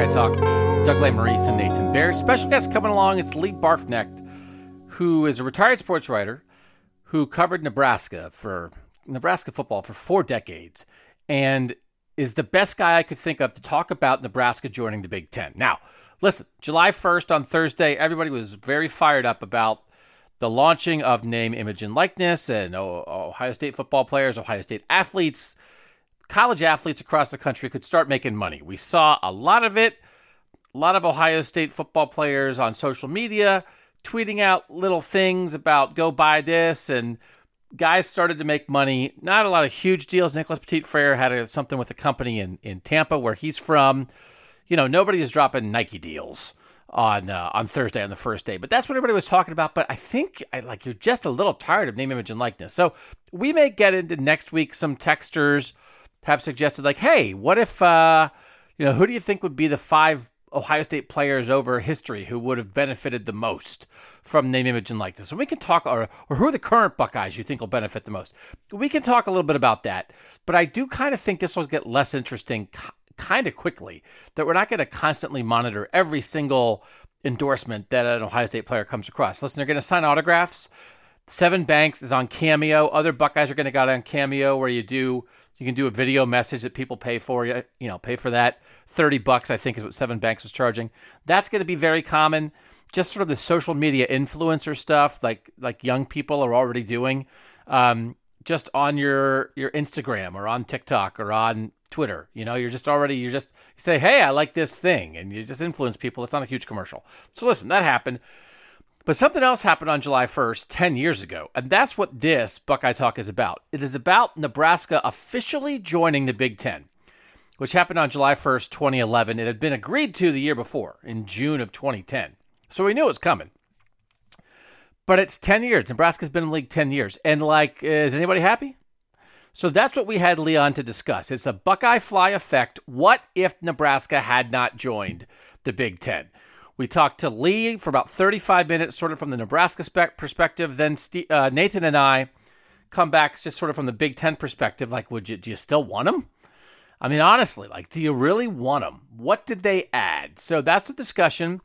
Buckeye Talk. Doug Lesmerises and Nathan Baird. Special guest coming along. It's Lee Barfknecht, who is a retired sports writer who covered Nebraska for Nebraska football for four decades and is the best guy I could think of to talk about Nebraska joining the Big Ten. Now, listen, July 1st on Thursday, everybody was very fired up about the launching of name, image, and likeness, and oh, Ohio State football players, Ohio State athletes, college athletes across the country could start making money. We saw a lot of it. A lot of Ohio State football players on social media tweeting out little things about go buy this and guys started to make money. Not a lot of huge deals. Nicholas Petit Frere had a, something with a company in, in Tampa where he's from. You know, nobody is dropping Nike deals on uh, on Thursday on the first day, but that's what everybody was talking about. But I think I, like you're just a little tired of name, image, and likeness. So we may get into next week. Some texters have suggested like, hey, what if uh, you know who do you think would be the five Ohio State players over history who would have benefited the most from name, image, and likeness. And we can talk, or, or who are the current Buckeyes you think will benefit the most? We can talk a little bit about that. But I do kind of think this will get less interesting kind of quickly, that we're not going to constantly monitor every single endorsement that an Ohio State player comes across. Listen, they're going to sign autographs. Sevyn Banks is on Cameo. Other Buckeyes are going to go on Cameo where you do you can do a video message that people pay for. You you know pay for that. Thirty bucks I think is what Sevyn Banks was charging. That's going to be very common. Just sort of the social media influencer stuff, like like young people are already doing, um, just on your your Instagram or on TikTok or on Twitter. You know, you're just already you just say, hey, I like this thing, and you just influence people. It's not a huge commercial. So listen, that happened. But something else happened on July 1st, 10 years ago, and that's what this Buckeye Talk is about. It is about Nebraska officially joining the Big Ten, which happened on July 1st, 2011. It had been agreed to the year before, in June of 2010. So we knew it was coming. But it's 10 years. Nebraska's been in the league 10 years. And, like, is anybody happy? So that's what we had Leon to discuss. It's a Buckeye fly effect. What if Nebraska had not joined the Big Ten? We talked to Lee for about 35 minutes, sort of from the Nebraska spec perspective. Then Steve, uh, Nathan and I come back just sort of from the Big Ten perspective. Like, would you do you still want them? I mean, honestly, like, do you really want them? What did they add? So that's the discussion.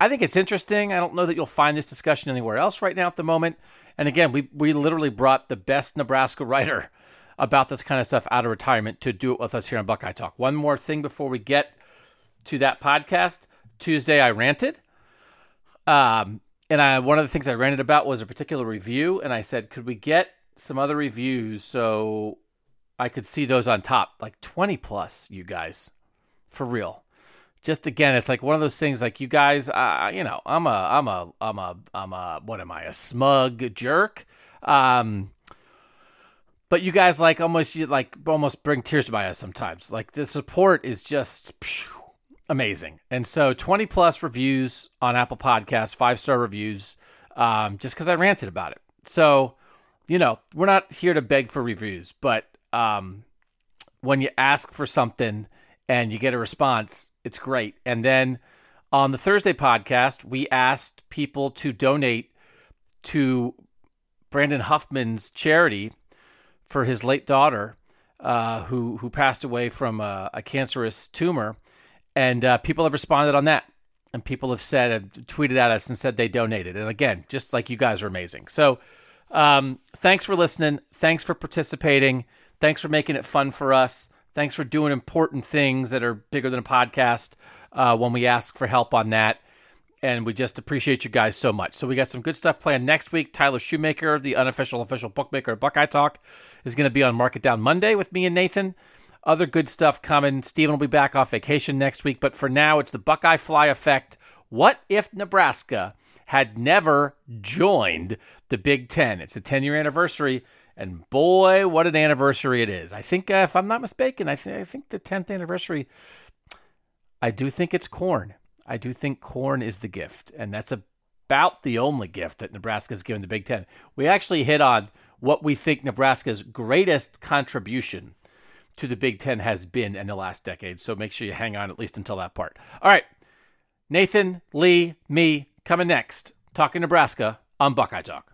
I think it's interesting. I don't know that you'll find this discussion anywhere else right now at the moment. And again, we we literally brought the best Nebraska writer about this kind of stuff out of retirement to do it with us here on Buckeye Talk. One more thing before we get to that podcast. Tuesday I ranted. Um, and I one of the things I ranted about was a particular review, and I said, could we get some other reviews so I could see those on top, like twenty plus, you guys, for real. Just again, it's like one of those things. Like you guys, uh, you know, I'm a, I'm a, I'm a, I'm a, what am I, a smug jerk? Um, but you guys like almost you like almost bring tears to my eyes sometimes. Like the support is just. Phew, amazing. And so 20 plus reviews on Apple Podcasts, five star reviews, um, just because I ranted about it. So, you know, we're not here to beg for reviews, but um, when you ask for something and you get a response, it's great. And then on the Thursday podcast, we asked people to donate to Brandon Huffman's charity for his late daughter, uh, who who passed away from a, a cancerous tumor and uh, people have responded on that. And people have said have tweeted at us and said they donated. And again just like you guys are amazing. So um, thanks for listening. Thanks for participating. Thanks for making it fun for us. Thanks for doing important things that are bigger than a podcast uh, when we ask for help on that. And we just appreciate you guys so much. So we got some good stuff planned next week. Tyler Shoemaker, the unofficial official bookmaker Buckeye Talk, is going to be on Market Down Monday with me and Nathan. Other good stuff coming. Steven will be back off vacation next week, but for now, it's the Buckeye Fly effect. What if Nebraska had never joined the Big Ten? It's a 10 year anniversary, and boy, what an anniversary it is. I think, uh, if I'm not mistaken, I, th- I think the 10th anniversary, I do think it's corn. I do think corn is the gift, and that's about the only gift that Nebraska's given the Big Ten. We actually hit on what we think Nebraska's greatest contribution to the Big Ten has been in the last decade. So make sure you hang on at least until that part. All right. Nathan, Lee, me, coming next, talking Nebraska on Buckeye Talk.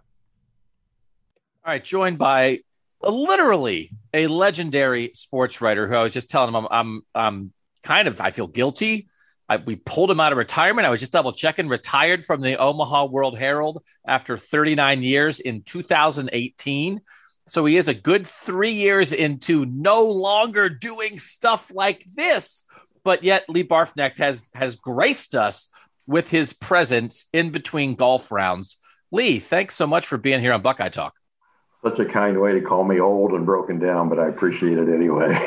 All right, joined by literally a legendary sports writer who I was just telling him I'm I'm, I'm kind of I feel guilty. I, we pulled him out of retirement. I was just double checking. Retired from the Omaha World Herald after 39 years in 2018. So he is a good three years into no longer doing stuff like this. But yet Lee Barfknecht has has graced us with his presence in between golf rounds. Lee, thanks so much for being here on Buckeye Talk. Such a kind way to call me old and broken down, but I appreciate it anyway.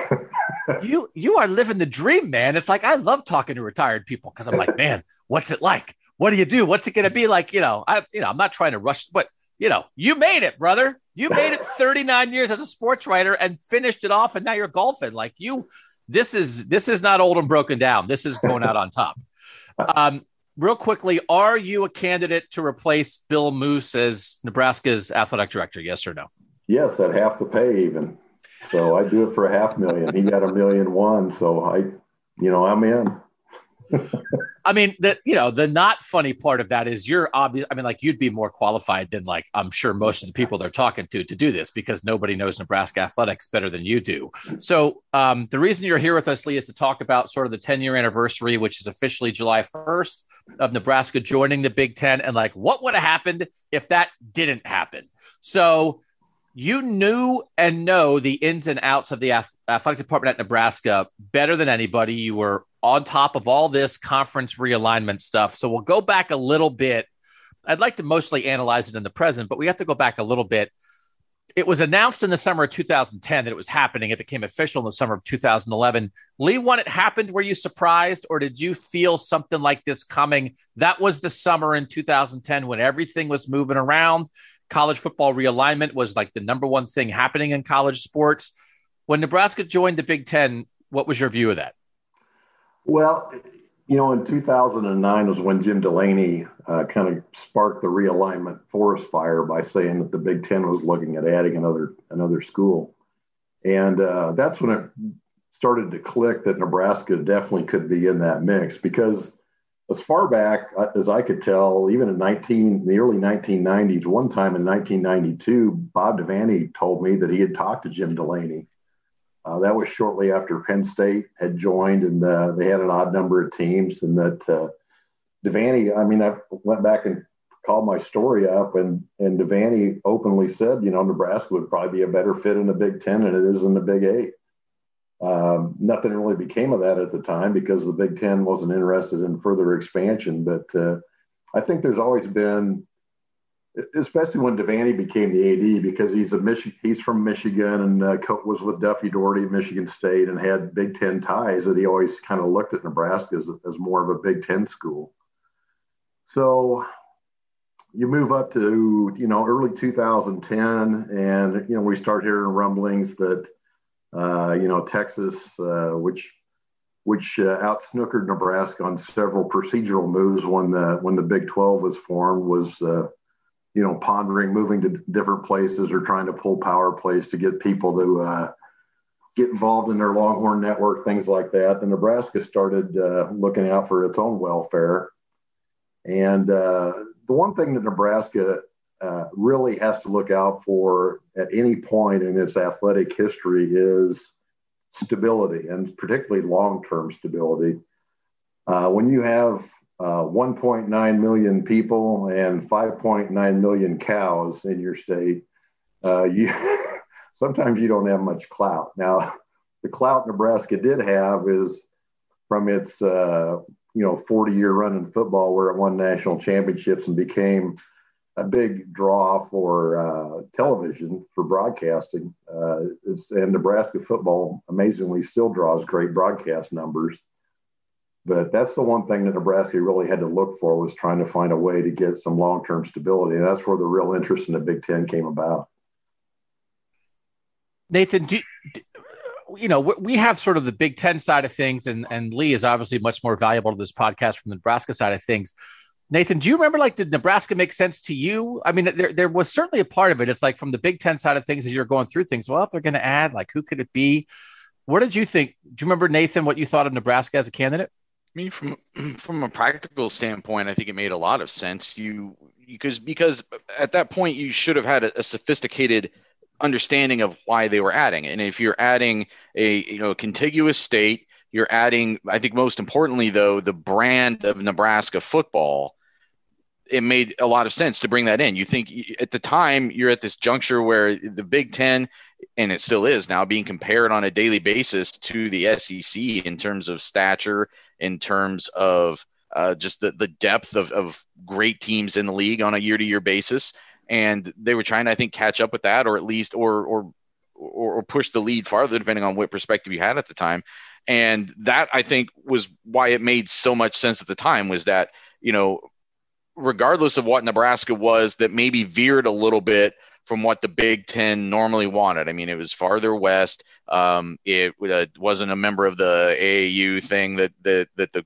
you you are living the dream, man. It's like I love talking to retired people because I'm like, man, what's it like? What do you do? What's it going to be like? You know, I you know, I'm not trying to rush, but you know, you made it, brother. You made it 39 years as a sports writer and finished it off, and now you're golfing. Like you, this is this is not old and broken down. This is going out on top. Um, real quickly, are you a candidate to replace Bill Moos as Nebraska's athletic director? Yes or no? Yes, at half the pay, even. So I do it for a half million. He got a million one, so I, you know, I'm in. I mean, the you know the not funny part of that is you're obvious. I mean, like you'd be more qualified than like I'm sure most of the people they're talking to to do this because nobody knows Nebraska athletics better than you do. So um, the reason you're here with us, Lee, is to talk about sort of the 10 year anniversary, which is officially July 1st of Nebraska joining the Big Ten, and like what would have happened if that didn't happen. So you knew and know the ins and outs of the athletic department at Nebraska better than anybody. You were on top of all this conference realignment stuff. So we'll go back a little bit. I'd like to mostly analyze it in the present, but we have to go back a little bit. It was announced in the summer of 2010 that it was happening. It became official in the summer of 2011. Lee, when it happened, were you surprised or did you feel something like this coming? That was the summer in 2010 when everything was moving around college football realignment was like the number one thing happening in college sports. When Nebraska joined the Big Ten, what was your view of that? Well, you know, in 2009 was when Jim Delaney uh, kind of sparked the realignment forest fire by saying that the Big Ten was looking at adding another another school, and uh, that's when it started to click that Nebraska definitely could be in that mix because as far back uh, as I could tell, even in 19, the early 1990s, one time in 1992, Bob Devaney told me that he had talked to Jim Delaney. Uh, that was shortly after Penn State had joined, and uh, they had an odd number of teams. And that uh, Devaney, I mean, I went back and called my story up, and and Devaney openly said, you know, Nebraska would probably be a better fit in the Big Ten than it is in the Big Eight. Um, nothing really became of that at the time because the Big Ten wasn't interested in further expansion. But uh, I think there's always been, especially when Devaney became the AD, because he's a Michi- he's from Michigan and uh, was with Duffy Daugherty at Michigan State and had Big Ten ties. That he always kind of looked at Nebraska as, as more of a Big Ten school. So you move up to you know early 2010, and you know we start hearing rumblings that uh, you know, Texas, uh, which which uh, out snookered Nebraska on several procedural moves when the when the Big 12 was formed, was uh, you know pondering moving to different places or trying to pull power plays to get people to uh, get involved in their Longhorn network, things like that. And Nebraska started uh, looking out for its own welfare. And the one thing that Nebraska uh, really has to look out for at any point in its athletic history is stability and particularly long term stability. Uh, when you have uh, 1.9 million people and 5.9 million cows in your state, uh, you sometimes you don't have much clout. Now, the clout Nebraska did have is from its uh, you know 40 year run in football where it won national championships and became a big draw for uh, television for broadcasting. Uh, and Nebraska football amazingly still draws great broadcast numbers. But that's the one thing that Nebraska really had to look for was trying to find a way to get some long-term stability, and that's where the real interest in the Big Ten came about. Nathan, do, do, you know we have sort of the Big Ten side of things, and and Lee is obviously much more valuable to this podcast from the Nebraska side of things. Nathan, do you remember like did Nebraska make sense to you? I mean, there there was certainly a part of it. It's like from the Big Ten side of things as you're going through things. Well, if they're going to add, like who could it be? What did you think? Do you remember Nathan? What you thought of Nebraska as a candidate? I mean, from from a practical standpoint, I think it made a lot of sense. You because because at that point you should have had a, a sophisticated understanding of why they were adding. And if you're adding a you know a contiguous state, you're adding. I think most importantly though, the brand of Nebraska football. It made a lot of sense to bring that in. You think at the time you're at this juncture where the Big Ten, and it still is now, being compared on a daily basis to the SEC in terms of stature, in terms of uh, just the, the depth of, of great teams in the league on a year to year basis and they were trying to, I think, catch up with that, or at least, or or or, push the lead farther, depending on what perspective you had at the time. And that I think was why it made so much sense at the time was that you know, regardless of what Nebraska was, that maybe veered a little bit from what the Big Ten normally wanted. I mean, it was farther west. Um, it uh, wasn't a member of the AAU thing that that that the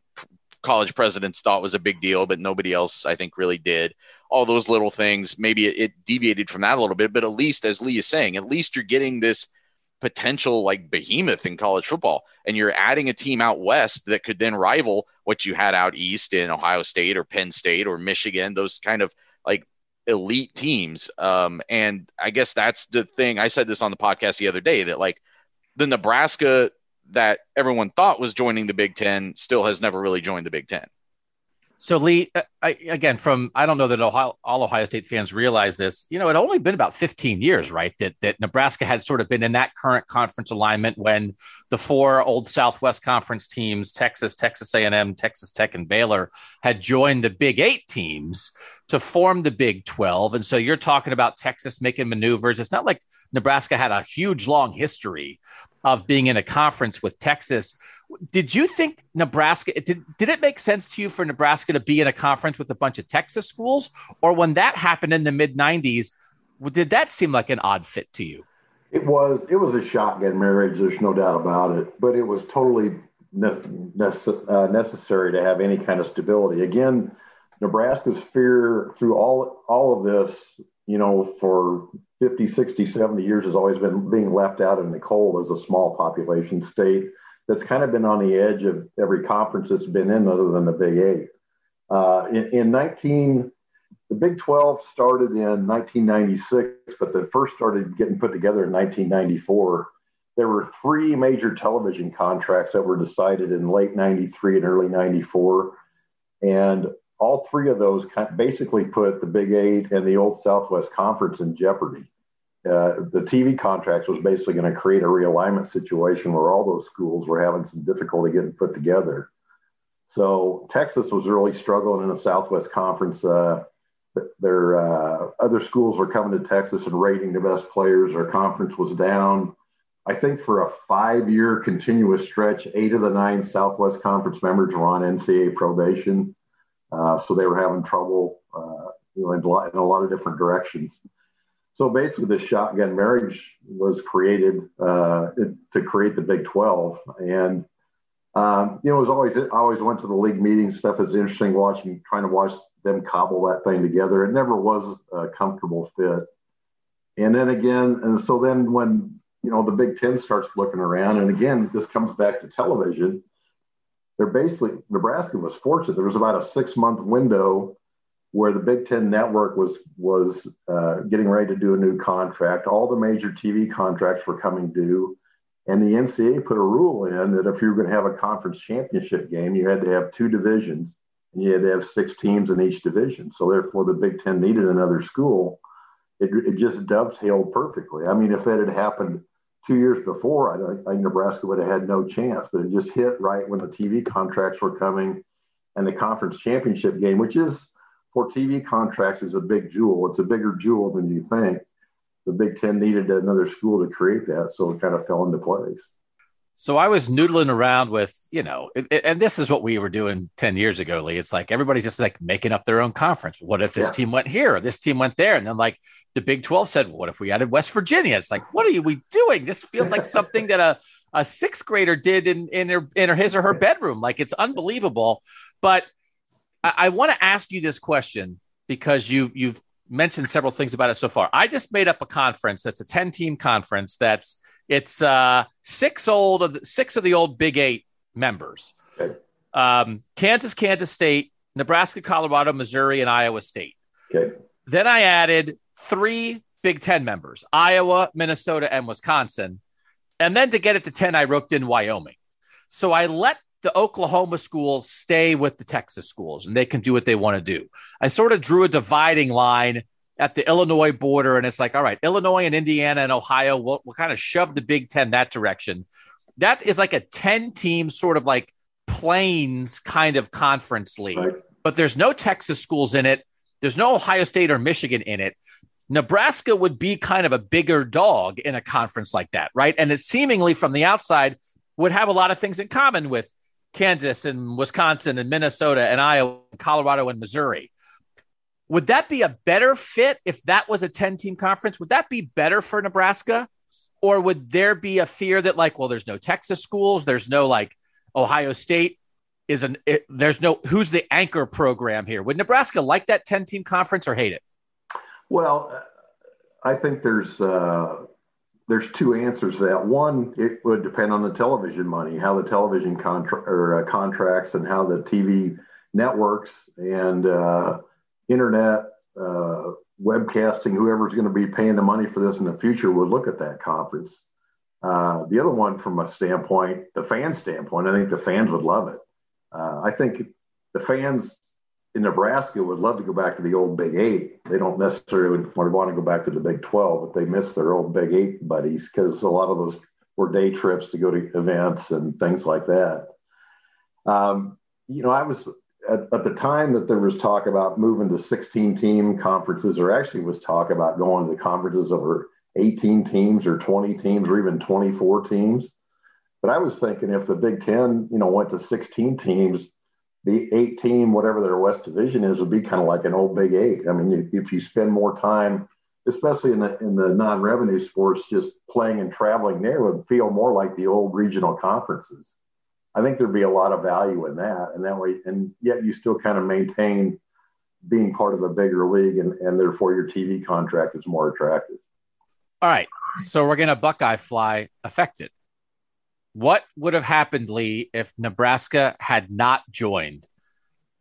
college presidents thought was a big deal, but nobody else, I think, really did. All those little things, maybe it, it deviated from that a little bit, but at least, as Lee is saying, at least you're getting this potential like behemoth in college football, and you're adding a team out west that could then rival what you had out east in Ohio State or Penn State or Michigan, those kind of like elite teams. Um, and I guess that's the thing. I said this on the podcast the other day that like the Nebraska that everyone thought was joining the Big Ten still has never really joined the Big Ten. So Lee, uh, I, again, from I don't know that Ohio, all Ohio State fans realize this. You know, it only been about 15 years, right? That that Nebraska had sort of been in that current conference alignment when the four old Southwest Conference teams, Texas, Texas A&M, Texas Tech, and Baylor, had joined the Big Eight teams to form the Big 12. And so you're talking about Texas making maneuvers. It's not like Nebraska had a huge long history of being in a conference with Texas. Did you think Nebraska did, did it make sense to you for Nebraska to be in a conference with a bunch of Texas schools? Or when that happened in the mid 90s, did that seem like an odd fit to you? It was it was a shotgun marriage, there's no doubt about it, but it was totally ne- uh, necessary to have any kind of stability. Again, Nebraska's fear through all all of this, you know, for 50, 60, 70 years has always been being left out in the cold as a small population state that's kind of been on the edge of every conference it's been in other than the Big Eight. Uh, in, in 19, the Big 12 started in 1996, but the first started getting put together in 1994. There were three major television contracts that were decided in late 93 and early 94. And all three of those basically put the Big Eight and the old Southwest Conference in jeopardy. Uh, the TV contracts was basically going to create a realignment situation where all those schools were having some difficulty getting put together. So Texas was really struggling in the Southwest Conference. Uh, their uh, other schools were coming to Texas and rating the best players. Their conference was down. I think for a five-year continuous stretch, eight of the nine Southwest Conference members were on NCAA probation. Uh, so they were having trouble, uh, you know, in, a lot of different directions. So basically, the shotgun marriage was created uh, to create the Big 12, and um, you know, it was always I always went to the league meetings. Stuff is interesting watching, trying to watch them cobble that thing together. It never was a comfortable fit. And then again, and so then when you know the Big Ten starts looking around, and again, this comes back to television they're basically Nebraska was fortunate. There was about a six month window where the Big Ten network was was uh, getting ready to do a new contract. All the major TV contracts were coming due, and the NCAA put a rule in that if you were going to have a conference championship game, you had to have two divisions, and you had to have six teams in each division. So therefore, the Big Ten needed another school. It, it just dovetailed perfectly. I mean, if it had happened two years before, I, I, Nebraska would have had no chance. But it just hit right when the TV contracts were coming, and the conference championship game, which is for TV contracts, is a big jewel. It's a bigger jewel than you think. The Big Ten needed another school to create that, so it kind of fell into place. So I was noodling around with, you know, and this is what we were doing 10 years ago, Lee. It's like everybody's just like making up their own conference. What if this yeah. team went here or this team went there? And then like the Big 12 said, what if we added West Virginia? It's like, what are we doing? This feels like something that a, a sixth grader did in, in, her, in her, his or her bedroom. Like it's unbelievable. But I, I want to ask you this question because you've, you've mentioned several things about it so far. I just made up a conference that's a 10 team conference that's it's uh, six old of the, six of the old Big Eight members. Okay. Um, Kansas, Kansas State, Nebraska, Colorado, Missouri, and Iowa State. Okay. Then I added three Big Ten members Iowa, Minnesota, and Wisconsin. And then to get it to 10, I roped in Wyoming. So I let the Oklahoma schools stay with the Texas schools and they can do what they want to do. I sort of drew a dividing line at the Illinois border, and it's like, all right, Illinois and Indiana and Ohio will will kind of shove the Big Ten that direction. That is like a 10 team sort of like plains kind of conference league, right. but there's no Texas schools in it. There's no Ohio State or Michigan in it. Nebraska would be kind of a bigger dog in a conference like that, right? And it seemingly from the outside would have a lot of things in common with Kansas and Wisconsin and Minnesota and Iowa, and Colorado and Missouri. Would that be a better fit if that was a 10 team conference? Would that be better for Nebraska? Or would there be a fear that, like, well, there's no Texas schools, there's no like Ohio State is an, it, there's no, who's the anchor program here? Would Nebraska like that 10 team conference or hate it? Well, I think there's, uh, there's two answers to that. One, it would depend on the television money, how the television contract or uh, contracts, and how the TV networks and uh, internet uh, webcasting, whoever's going to be paying the money for this in the future, would look at that conference. Uh, the other one, from a standpoint, the fan standpoint, I think the fans would love it. Uh, I think the fans in Nebraska would love to go back to the old Big Eight. They don't necessarily want to go back to the Big 12, but they miss their old Big Eight buddies because a lot of those were day trips to go to events and things like that. Um, you know, I was at, at, the time that there was talk about moving to 16 team conferences, or actually was talk about going to conferences over 18 teams or 20 teams or even 24 teams. But I was thinking if the Big Ten, you know, went to 16 teams, the eight team, whatever their West Division is, would be kind of like an old Big Eight. I mean, if you spend more time, especially in the in the non-revenue sports, just playing and traveling there would feel more like the old regional conferences. I think there'd be a lot of value in that, and that way, and yet you still kind of maintain being part of a bigger league, and, and therefore your TV contract is more attractive. All right, so we're gonna Buckeye fly affected. What would have happened, Lee, if Nebraska had not joined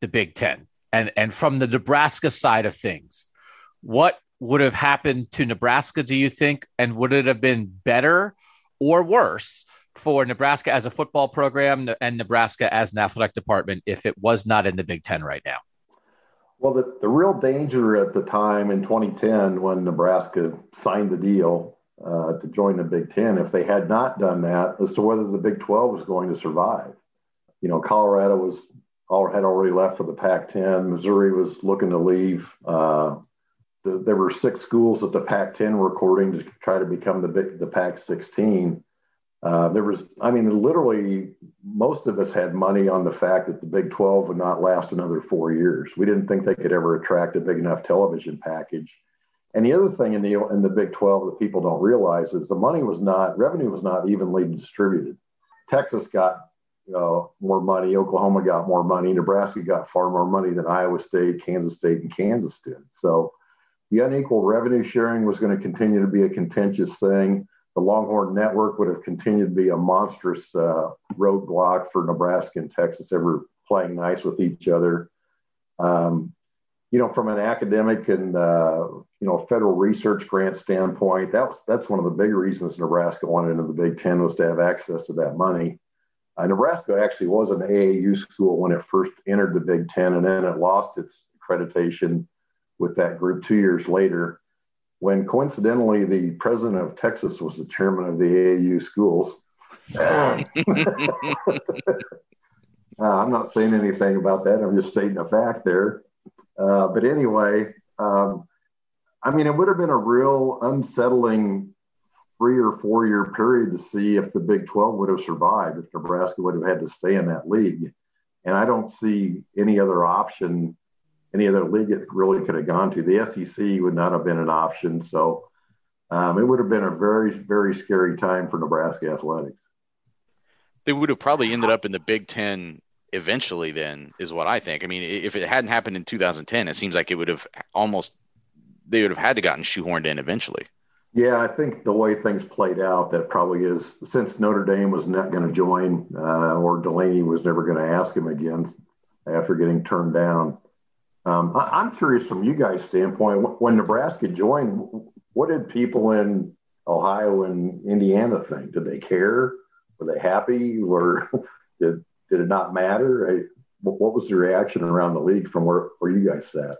the Big Ten? And and from the Nebraska side of things, what would have happened to Nebraska, do you think? And would it have been better or worse for Nebraska as a football program and Nebraska as an athletic department if it was not in the Big Ten right now? Well, the, the real danger at the time in 2010 when Nebraska signed the deal uh, to join the Big Ten if they had not done that as to whether the Big 12 was going to survive. You know, Colorado was all had already left for the Pac-10. Missouri was looking to leave. Uh, the, there were six schools that the Pac-10 were courting to try to become the big, the Pac-16. Uh, there was, I mean, literally, most of us had money on the fact that the Big 12 would not last another four years. We didn't think they could ever attract a big enough television package and the other thing in the in the Big 12 that people don't realize is the money was not revenue was not evenly distributed. Texas got you know, more money, Oklahoma got more money, Nebraska got far more money than Iowa State, Kansas State, and Kansas did. So the unequal revenue sharing was going to continue to be a contentious thing. The Longhorn Network would have continued to be a monstrous uh, roadblock for Nebraska and Texas ever playing nice with each other. Um, you know, from an academic and uh, you know federal research grant standpoint, that was that's one of the big reasons Nebraska wanted into the Big Ten was to have access to that money. Uh, Nebraska actually was an AAU school when it first entered the Big Ten, and then it lost its accreditation with that group two years later. When coincidentally, the president of Texas was the chairman of the AAU schools. uh, I'm not saying anything about that. I'm just stating a fact there. Uh, but anyway, um, I mean, it would have been a real unsettling three or four year period to see if the Big 12 would have survived, if Nebraska would have had to stay in that league. And I don't see any other option, any other league it really could have gone to. The SEC would not have been an option. So um, it would have been a very, very scary time for Nebraska athletics. They would have probably ended up in the Big Ten eventually then is what I think. I mean, if it hadn't happened in 2010, it seems like it would have almost they would have had to gotten shoehorned in eventually. Yeah, I think the way things played out, that probably is since Notre Dame was not going to join, uh, or Delaney was never going to ask him again after getting turned down. Um, I, am curious from you guys' standpoint, when Nebraska joined, what did people in Ohio and Indiana think? Did they care? Were they happy? Or did did it not matter? What was the reaction around the league from where, where you guys sat?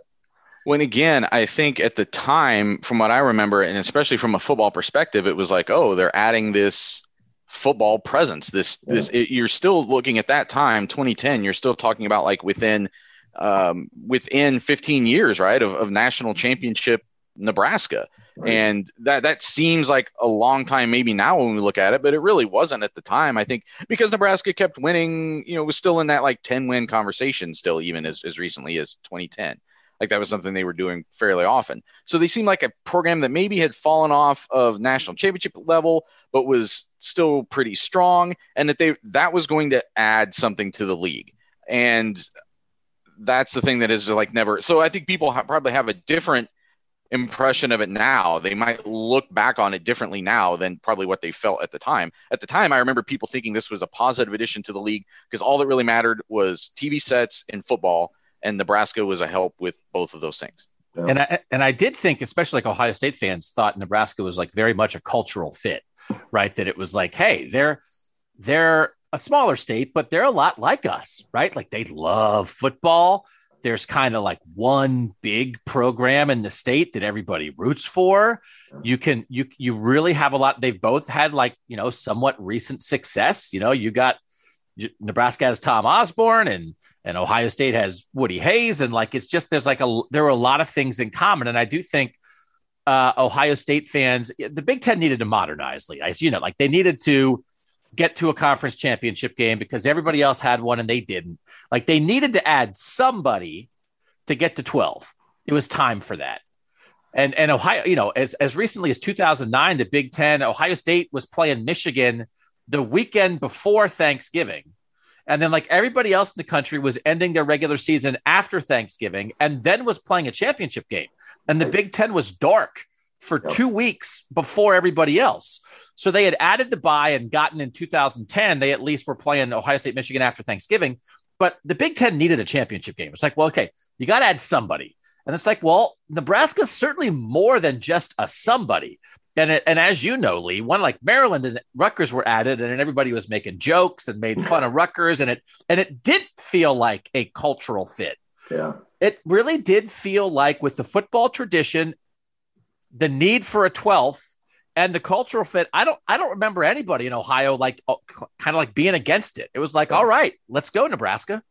When again, I think at the time, from what I remember, and especially from a football perspective, it was like, oh, they're adding this football presence. This yeah. this it, you're still looking at that time, 2010. You're still talking about like within um, within 15 years, right, of, of national championship Nebraska. And that that seems like a long time maybe now when we look at it, but it really wasn't at the time. I think because Nebraska kept winning, you know, was still in that like 10 win conversation still even as, as recently as 2010. Like that was something they were doing fairly often. So they seemed like a program that maybe had fallen off of national championship level, but was still pretty strong, and that they that was going to add something to the league. And that's the thing that is like never. So I think people ha- probably have a different impression of it now. They might look back on it differently now than probably what they felt at the time. At the time, I remember people thinking this was a positive addition to the league because all that really mattered was TV sets and football, and Nebraska was a help with both of those things. Yeah. And I and I did think, especially like Ohio State fans, thought Nebraska was like very much a cultural fit, right? That it was like, hey, they're they're a smaller state, but they're a lot like us, right? Like they love football there's kind of like one big program in the state that everybody roots for. You can you you really have a lot. They've both had like you know somewhat recent success. You know, you got Nebraska has Tom Osborne and and Ohio State has Woody Hayes, and like it's just there's like a there were a lot of things in common, and I do think uh, Ohio State fans, the Big Ten needed to modernize, Lee. As you know, like they needed to get to a conference championship game because everybody else had one and they didn't. Like they needed to add somebody to get to 12. It was time for that. And and Ohio, you know, as as recently as 2009, the Big 10, Ohio State was playing Michigan the weekend before Thanksgiving. And then like everybody else in the country was ending their regular season after Thanksgiving and then was playing a championship game. And the Big 10 was dark for 2 weeks before everybody else. So they had added the bye and gotten in 2010, they at least were playing Ohio State, Michigan after Thanksgiving. But the Big Ten needed a championship game. It's like, well, okay, you got to add somebody. And it's like, well, Nebraska's certainly more than just a somebody. And it, and as you know, Lee, one like Maryland and Rutgers were added, and everybody was making jokes and made fun of Rutgers, and it and it did feel like a cultural fit. Yeah, it really did feel like with the football tradition, the need for a twelfth, and the cultural fit i don't i don't remember anybody in ohio like oh, kind of like being against it. It was like all right let's go nebraska.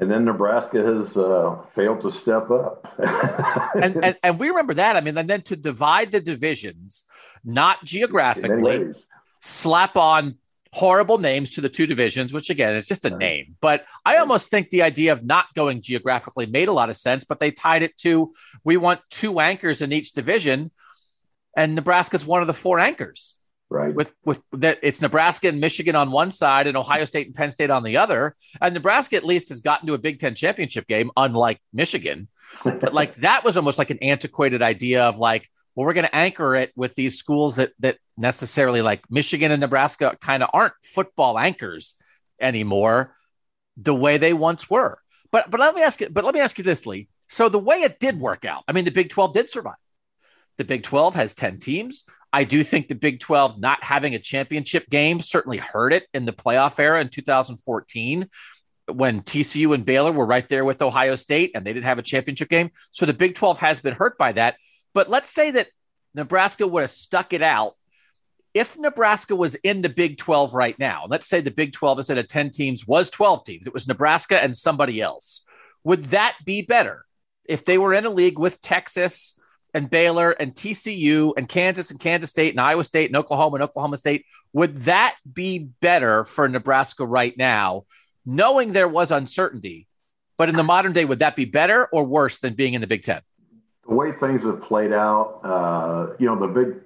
And then nebraska has uh, failed to step up. And, and, and we remember that. I mean and then to divide the divisions not geographically slap on horrible names to the two divisions which again is just a right. name. But i almost think the idea of not going geographically made a lot of sense but they tied it to we want two anchors in each division and Nebraska's one of the four anchors. Right. With with that it's Nebraska and Michigan on one side and Ohio State and Penn State on the other. And Nebraska at least has gotten to a Big Ten championship game, unlike Michigan. but like that was almost like an antiquated idea of like, well, we're going to anchor it with these schools that that necessarily like Michigan and Nebraska kind of aren't football anchors anymore, the way they once were. But but let me ask you, but let me ask you this, Lee. So the way it did work out, I mean, the Big 12 did survive. The Big 12 has 10 teams. I do think the Big 12 not having a championship game certainly hurt it in the playoff era in 2014 when TCU and Baylor were right there with Ohio State and they didn't have a championship game. So the Big 12 has been hurt by that. But let's say that Nebraska would have stuck it out. If Nebraska was in the Big 12 right now, let's say the Big 12 instead of 10 teams was 12 teams, it was Nebraska and somebody else. Would that be better if they were in a league with Texas and Baylor and TCU and Kansas and Kansas State and Iowa State and Oklahoma and Oklahoma State, would that be better for Nebraska right now, knowing there was uncertainty? But in the modern day, would that be better or worse than being in the Big Ten? The way things have played out, uh, you know, the big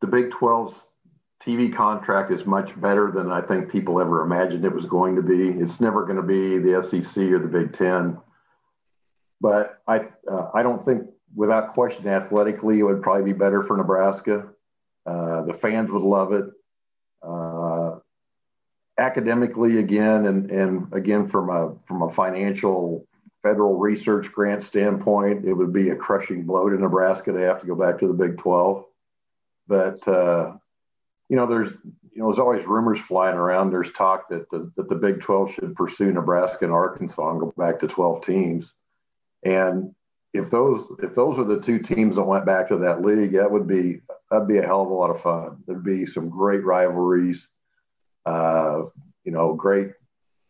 the Big 12's TV contract is much better than I think people ever imagined it was going to be. It's never going to be the SEC or the Big Ten. But I uh, I don't think without question, athletically, it would probably be better for Nebraska. Uh, the fans would love it. Uh, academically, again, and and again from a from a financial federal research grant standpoint, it would be a crushing blow to Nebraska to have to go back to the Big 12. But, uh, you know, there's, you know, there's always rumors flying around. There's talk that the, that the Big 12 should pursue Nebraska and Arkansas and go back to 12 teams. And if those if those are the two teams that went back to that league, that would be that'd be a hell of a lot of fun. There'd be some great rivalries, uh, you know, great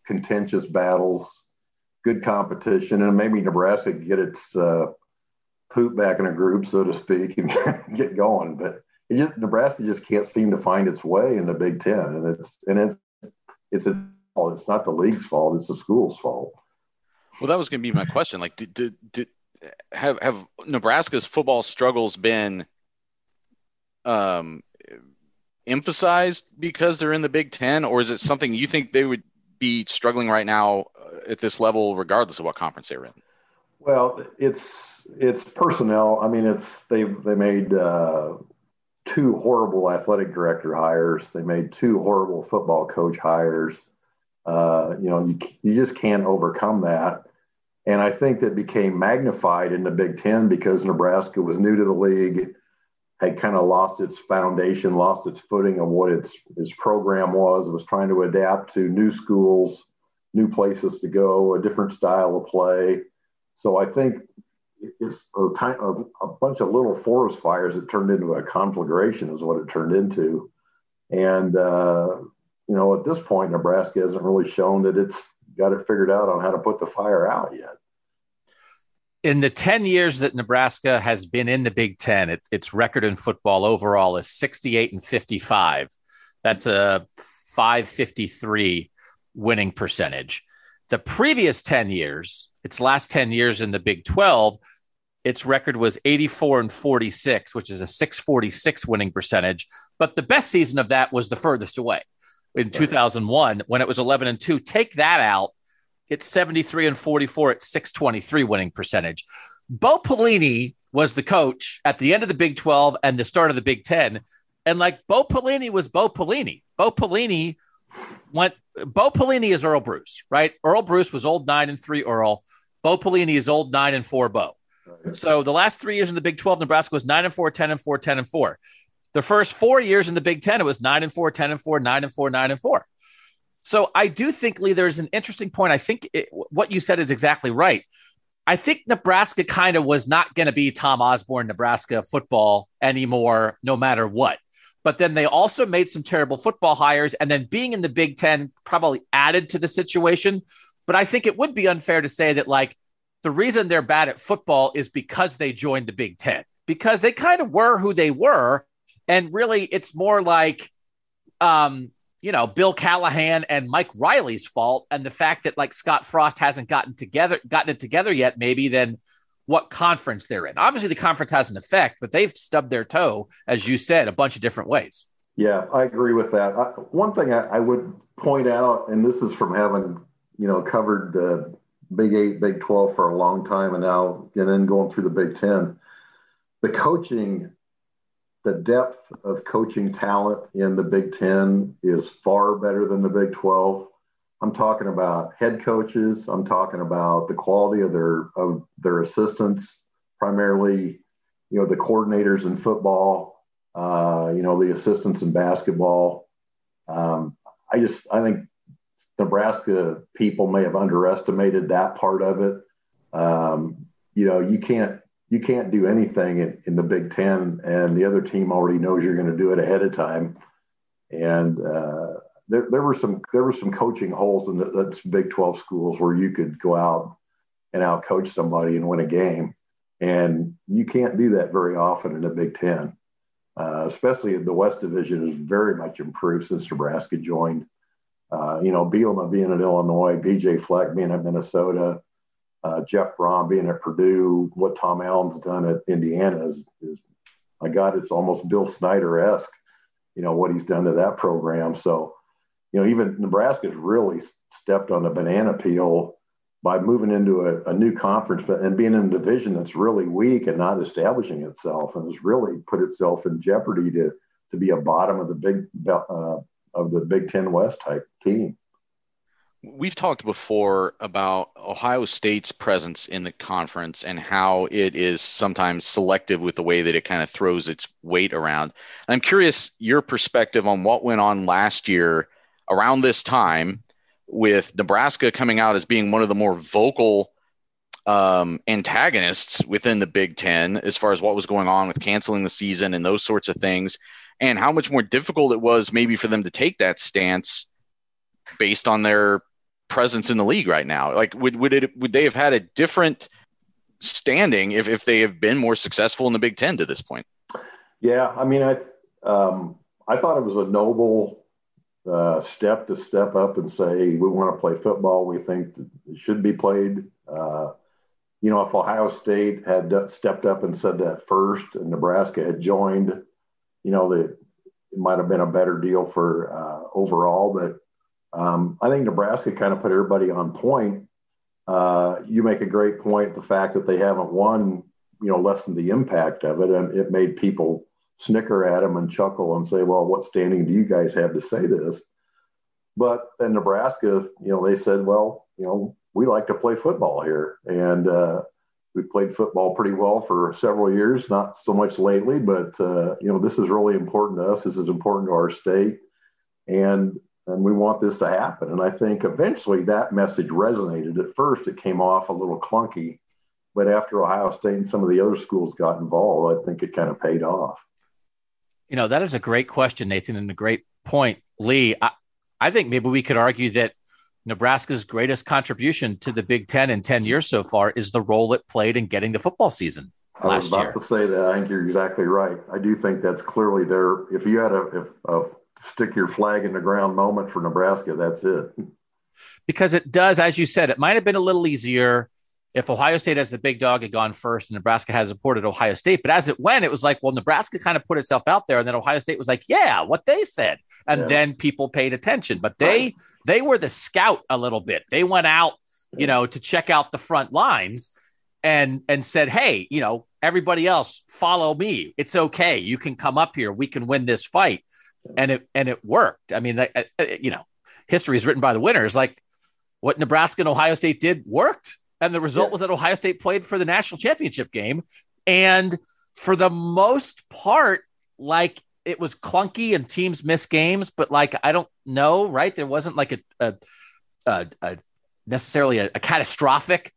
contentious battles, good competition, and maybe Nebraska could get its uh, poop back in a group, so to speak, and get going. But just, Nebraska just can't seem to find its way in the Big Ten, and it's and it's it's a it's not the league's fault; it's the school's fault. Well, that was going to be my question. Like, did, did, did have have Nebraska's football struggles been um, emphasized because they're in the Big Ten, or is it something you think they would be struggling right now uh, at this level, regardless of what conference they're in? Well, it's it's personnel. I mean, it's they they made uh, two horrible athletic director hires. They made two horrible football coach hires. Uh, you know, you you just can't overcome that. And I think that became magnified in the Big Ten because Nebraska was new to the league, had kind of lost its foundation, lost its footing of what its its program was. Was trying to adapt to new schools, new places to go, a different style of play. So I think it's a, time, a, a bunch of little forest fires that turned into a conflagration is what it turned into. And uh, you know, at this point, Nebraska hasn't really shown that it's got it figured out on how to put the fire out yet. In the 10 years that Nebraska has been in the Big Ten, it, its record in football overall is 68 and 55. That's a 553 winning percentage. The previous 10 years, its last 10 years in the Big 12, its record was 84 and 46, which is a 646 winning percentage. But the best season of that was the furthest away in right. 2001 when it was 11 and 2. Take that out, it's 73 and 44 at 623 winning percentage. Bo Pelini was the coach at the end of the Big 12 and the start of the Big 10. And like Bo Pelini was Bo Pelini. Bo Pelini went, Bo Pelini is Earle Bruce, right? Earle Bruce was old nine and three Earle. Bo Pelini is old nine and four Bo. So the last three years in the Big 12, Nebraska was nine and four, 10 and four, 10 and four. The first four years in the Big Ten, it was nine and four, 10 and four, nine and four, nine and four. So I do think, Lee, there's an interesting point. I think it, what you said is exactly right. I think Nebraska kind of was not going to be Tom Osborne, Nebraska football anymore, no matter what. But then they also made some terrible football hires. And then being in the Big Ten probably added to the situation. But I think it would be unfair to say that, like, the reason they're bad at football is because they joined the Big Ten, because they kind of were who they were. And really, it's more like, um, you know, Bill Callahan and Mike Riley's fault, and the fact that like Scott Frost hasn't gotten together, gotten it together yet, maybe than what conference they're in. Obviously, the conference has an effect, but they've stubbed their toe, as you said, a bunch of different ways. Yeah, I agree with that. I, one thing I, I, would point out, and this is from having you know covered the Big Eight, Big Twelve for a long time, and now and then going through the Big Ten, the coaching the depth of coaching talent in the Big Ten is far better than the Big 12. I'm talking about head coaches. I'm talking about the quality of their of their assistants, primarily, you know, the coordinators in football, uh, you know, the assistants in basketball. Um, I just I think Nebraska people may have underestimated that part of it. Um, you know, you can't you can't do anything in, in, the Big Ten, and the other team already knows you're going to do it ahead of time. And uh, there, there were some there were some coaching holes in the, Big Twelve schools where you could go out and out coach somebody and win a game, and you can't do that very often in the Big Ten. Uh, especially the West Division is very much improved since Nebraska joined. Uh, you know, Bielema being at Illinois, PJ Fleck being at Minnesota, uh, Jeff Brohm being at Purdue, what Tom Allen's done at Indiana is, is my God, it's almost Bill Snyder esque, you know, what he's done to that program. So, you know, even Nebraska's really stepped on the banana peel by moving into a, a new conference and being in a division that's really weak and not establishing itself and has really put itself in jeopardy to to be a bottom of the big uh, of the Big Ten West type team. We've talked before about Ohio State's presence in the conference and how it is sometimes selective with the way that it kind of throws its weight around. I'm curious your perspective on what went on last year around this time with Nebraska coming out as being one of the more vocal um, antagonists within the Big Ten as far as what was going on with canceling the season and those sorts of things, and how much more difficult it was maybe for them to take that stance based on their presence in the league right now. Like, would would it would they have had a different standing if if they have been more successful in the Big Ten to this point? Yeah, I mean, I um, I thought it was a noble uh, step to step up and say we want to play football. We think it should be played. Uh, you know, if Ohio State had stepped up and said that first, and Nebraska had joined, you know, that it might have been a better deal for uh, overall. But um, I think Nebraska kind of put everybody on point. Uh, you make a great point. The fact that they haven't won, you know, lessened the impact of it, and it made people snicker at them and chuckle and say, "Well, what standing do you guys have to say this?" But then Nebraska, you know, they said, "Well, you know, we like to play football here, and uh, we played football pretty well for several years. Not so much lately, but uh, you know, this is really important to us. This is important to our state, and and we want this to happen. And I think eventually that message resonated. At first, it came off a little clunky, but after Ohio State and some of the other schools got involved, I think it kind of paid off. You know, that is a great question, Nathan, and a great point, Lee. I, I think maybe we could argue that Nebraska's greatest contribution to the Big Ten in 10 years so far is the role it played in getting the football season last year. I was about year. to say that. I think you're exactly right. I do think that's clearly there. If you had a, if, a stick your flag in the ground moment for Nebraska, that's it. Because it does, as you said, it might have been a little easier if Ohio State as the big dog had gone first and Nebraska has supported Ohio State. But as it went, it was like, well, Nebraska kind of put itself out there, and then Ohio State was like, yeah, what they said, and yeah. then people paid attention. But they right. they were the scout a little bit. They went out, you know, to check out the front lines and and said, hey, you know, everybody else, follow me. It's okay. You can come up here. We can win this fight, and it and it worked. I mean, uh, uh, you know, history is written by the winners. Like what Nebraska and Ohio State did worked and the result yeah. was that Ohio State played for the national championship game. And for the most part, like it was clunky and teams missed games, but like I don't know, right? There wasn't like a, a, a, a necessarily a, a, catastrophic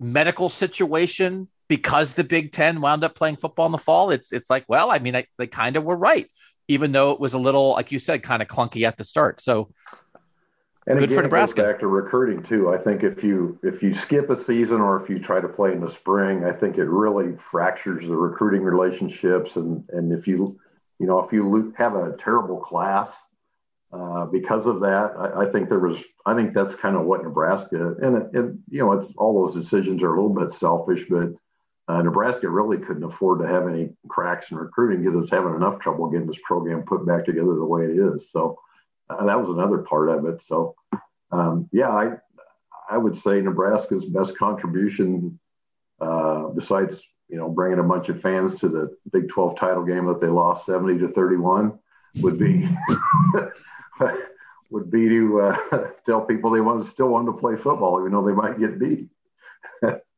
medical situation because the Big Ten wound up playing football in the fall. It's it's like, well, I mean, I, they kind of were right, even though it was a little, like you said, kind of clunky at the start. So and Good again, for Nebraska. back to recruiting too. I think if you if you skip a season or if you try to play in the spring, I think it really fractures the recruiting relationships. And and if you you know if you have a terrible class uh, because of that, I, I, think there was I think that's kind of what Nebraska and it, and you know it's all those decisions are a little bit selfish, but uh, Nebraska really couldn't afford to have any cracks in recruiting because it's having enough trouble getting this program put back together the way it is. So uh, that was another part of it. So, um, yeah, I I would say Nebraska's best contribution, uh, besides you know bringing a bunch of fans to the Big 12 title game that they lost 70 to 31, would be would be to uh, tell people they want still want to play football, even though they might get beat.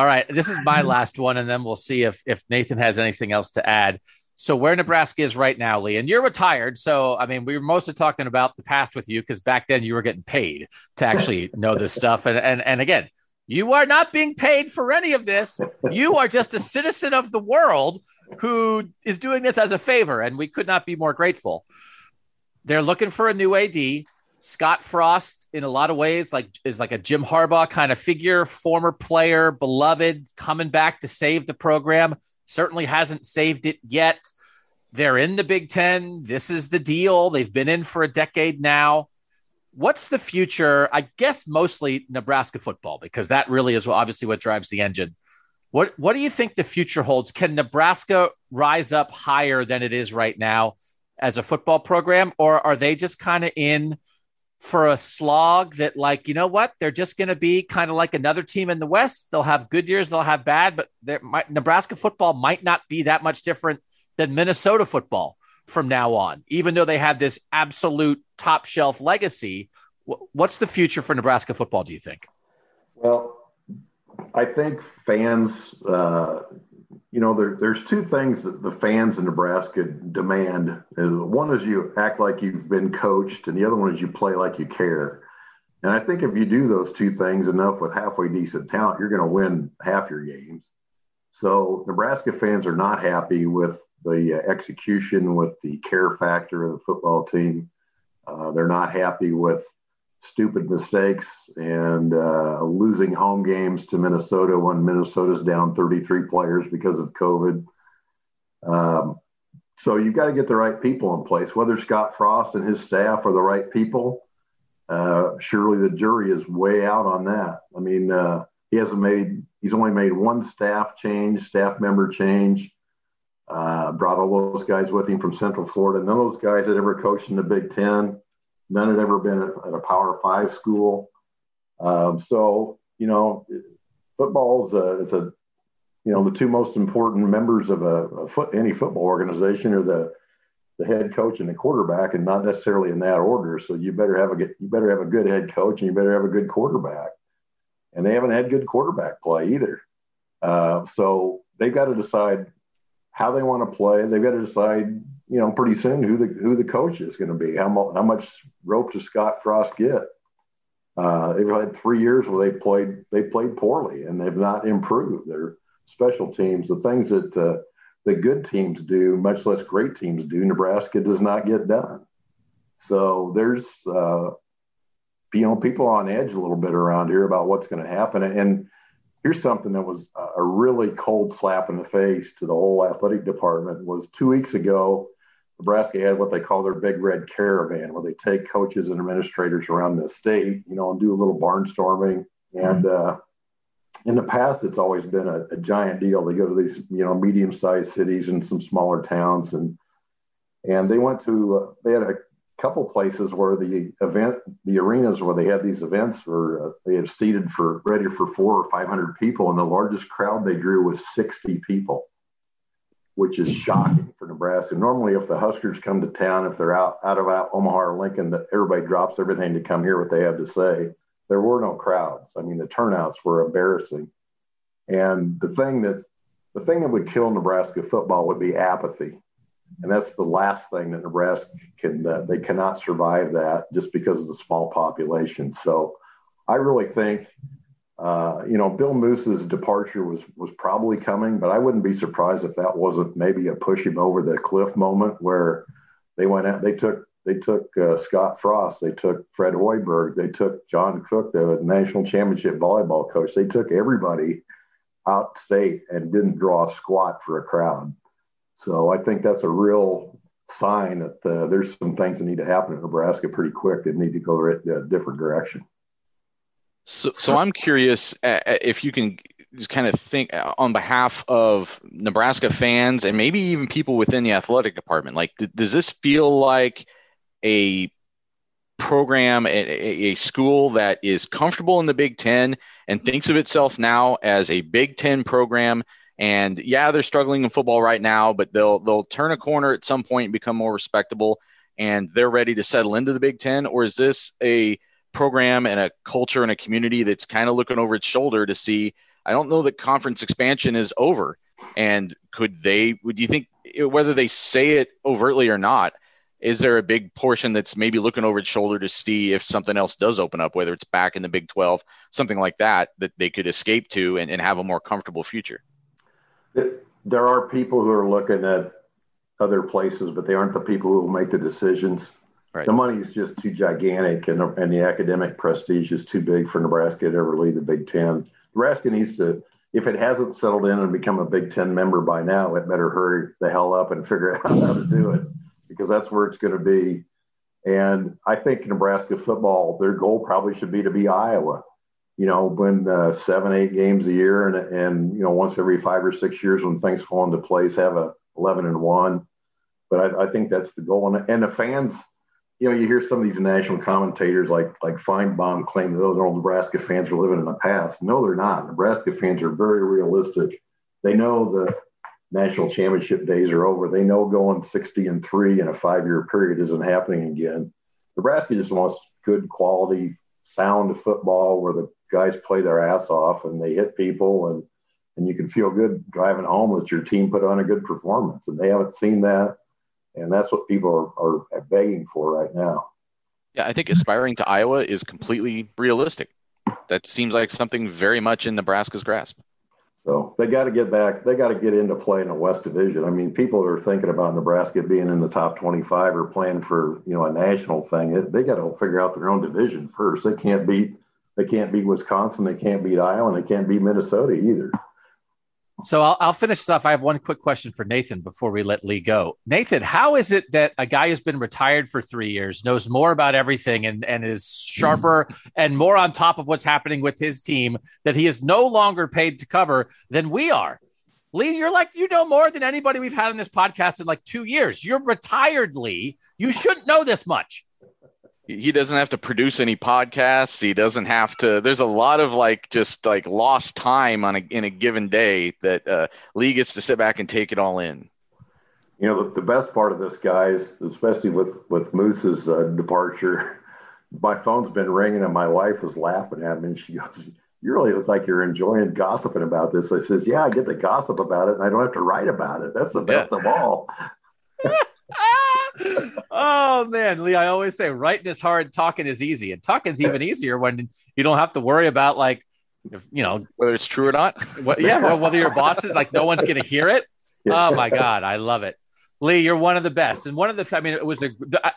All right, this is my last one, and then we'll see if if Nathan has anything else to add. So where Nebraska is right now, Lee, and you're retired. So I mean, we were mostly talking about the past with you because back then you were getting paid to actually know this stuff. And and and again, you are not being paid for any of this. You are just a citizen of the world who is doing this as a favor, and we could not be more grateful. They're looking for a new AD. Scott Frost, in a lot of ways, like is like a Jim Harbaugh kind of figure, former player, beloved, coming back to save the program certainly hasn't saved it yet. They're in the Big Ten. This is the deal. They've been in for a decade now. What's the future? I guess mostly Nebraska football, because that really is obviously what drives the engine. What What do you think the future holds? Can Nebraska rise up higher than it is right now as a football program, or are they just kind of in for a slog that like you know what they're just going to be kind of like another team in the west they'll have good years they'll have bad but nebraska football might not be that much different than minnesota football from now on even though they have this absolute top shelf legacy What's the future for Nebraska football? Do you think? Well, I think fans. Uh, you know, there, there's two things that the fans in Nebraska demand. One is you act like you've been coached, and the other one is you play like you care. And I think if you do those two things enough with halfway decent talent, you're going to win half your games. So Nebraska fans are not happy with the execution, with the care factor of the football team. Uh, they're not happy with stupid mistakes and uh, losing home games to Minnesota when Minnesota's down 33 players because of COVID. Um, so you've got to get the right people in place. Whether Scott Frost and his staff are the right people, uh, surely the jury is way out on that. I mean, uh, he hasn't made, he's only made one staff change, staff member change. Uh, brought all those guys with him from Central Florida. None of those guys had ever coached in the Big Ten. None had ever been at, a Power Five school. Um, so you know, football is a, it's a you know the two most important members of a, a foot any football organization are the the head coach and the quarterback, and not necessarily in that order. So you better have a you better have a good head coach and you better have a good quarterback. And they haven't had good quarterback play either. Uh, so they've got to decide how they want to play. They've got to decide you know, pretty soon who the who the coach is going to be. How much how much rope does Scott Frost get? Uh, they've had three years where they played they played poorly and they've not improved their special teams. The things that uh, the good teams do, much less great teams do, Nebraska does not get done. So there's uh, you know people are on edge a little bit around here about what's going to happen. And here's something that was a really cold slap in the face to the whole athletic department was two weeks ago Nebraska had what they call their big red caravan, where they take coaches and administrators around the state, you know, and do a little barnstorming. And uh, in the past, it's always been a, a, giant deal. They go to these, you know, medium-sized cities and some smaller towns, and and they went to uh, they had a couple places where the event, the arenas where they had these events, were uh, they had seated for ready for four or five hundred people, and the largest crowd they drew was sixty people which is shocking for Nebraska. Normally, if the Huskers come to town, if they're out out of out Omaha or Lincoln, that everybody drops everything to come hear what they have to say. There were no crowds. I mean, the turnouts were embarrassing. And the thing that the thing that would kill Nebraska football would be apathy, and that's the last thing that Nebraska can. Uh, they cannot survive that just because of the small population. So, I really think uh, you know, Bill Moos's departure was was probably coming, but I wouldn't be surprised if that wasn't maybe a push him over the cliff moment where they went out. They took they took uh, Scott Frost, they took Fred Hoiberg, they took John Cook, the national championship volleyball coach. They took everybody out state and didn't draw a squat for a crowd. So I think that's a real sign that uh, there's some things that need to happen in Nebraska pretty quick that need to go a different direction. So, so I'm curious uh, uh, if you can just kind of think uh, on behalf of Nebraska fans and maybe even people within the athletic department. Like, does this feel like a program, a, a, school that is comfortable in the Big Ten and thinks of itself now as a Big Ten program? And yeah, they're struggling in football right now, but they'll they'll turn a corner at some point and become more respectable, and they're ready to settle into the Big Ten. Or is this a program and a culture and a community that's kind of looking over its shoulder to see. I don't know that conference expansion is over. And could they, would you think, eh, whether they say it overtly or not, is there a big portion that's maybe looking over its shoulder to see if something else does open up, whether it's back in the Big 12, something like that, that they could escape to and, and have a more comfortable future? There are people who are looking at other places, but they aren't the people who will make the decisions. Right. The money is just too gigantic, and, and the academic prestige is too big for Nebraska to ever leave the Big Ten. Nebraska needs to, if it hasn't settled in and become a Big Ten member by now, it better hurry the hell up and figure out how to do it because that's where it's going to be. And I think Nebraska football, their goal probably should be to be Iowa. You know, win uh, seven, eight games a year, and and you know once every five or six years when things fall into place, have a eleven and one. But I, I think that's the goal, and, and the fans you know, you hear some of these national commentators like like Finebaum claim oh, that those old Nebraska fans are living in the past. No, they're not. Nebraska fans are very realistic. They know the national championship days are over. They know going 60 and three in a five year period isn't happening again. Nebraska just wants good quality, sound football where the guys play their ass off and they hit people and and you can feel good driving home that your team put on a good performance. And they haven't seen that, and that's what people are, are begging for right now. Yeah, I think aspiring to Iowa is completely realistic. That seems like something very much in Nebraska's grasp. So they got to get back. They got to get into play in the West Division. I mean, people are thinking about Nebraska being in the top 25 or playing for you know a national thing. It, they got to figure out their own division first. They can't beat. They can't beat Wisconsin. They can't beat Iowa. And they can't beat Minnesota either. So I'll, I'll finish stuff. I have one quick question for Nathan before we let Lee go. Nathan, how is it that a guy who's been retired for three years knows more about everything and, and is sharper and more on top of what's happening with his team that he is no longer paid to cover than we are? Lee, you're like, you know more than anybody we've had on this podcast in like two years. You're retired, Lee. You shouldn't know this much he doesn't have to produce any podcasts. He doesn't have to there's a lot of like just like lost time on a in a given day that uh, lee gets to sit back and take it all in. You know the, the best part of this guys especially with with Moos's uh, departure my phone's been ringing and my wife was laughing at me and she goes you really look like you're enjoying gossiping about this. I says yeah i get to gossip about it and i don't have to write about it. That's the best yeah. of all oh man, Lee, I always say writing is hard, talking is easy, and talking's even easier when you don't have to worry about like, if, you know, whether it's true or not. What, yeah, well, whether your boss is like, no one's going to hear it. Oh my god, I love it. Lee, you're one of the best, and one of the. I mean, it was a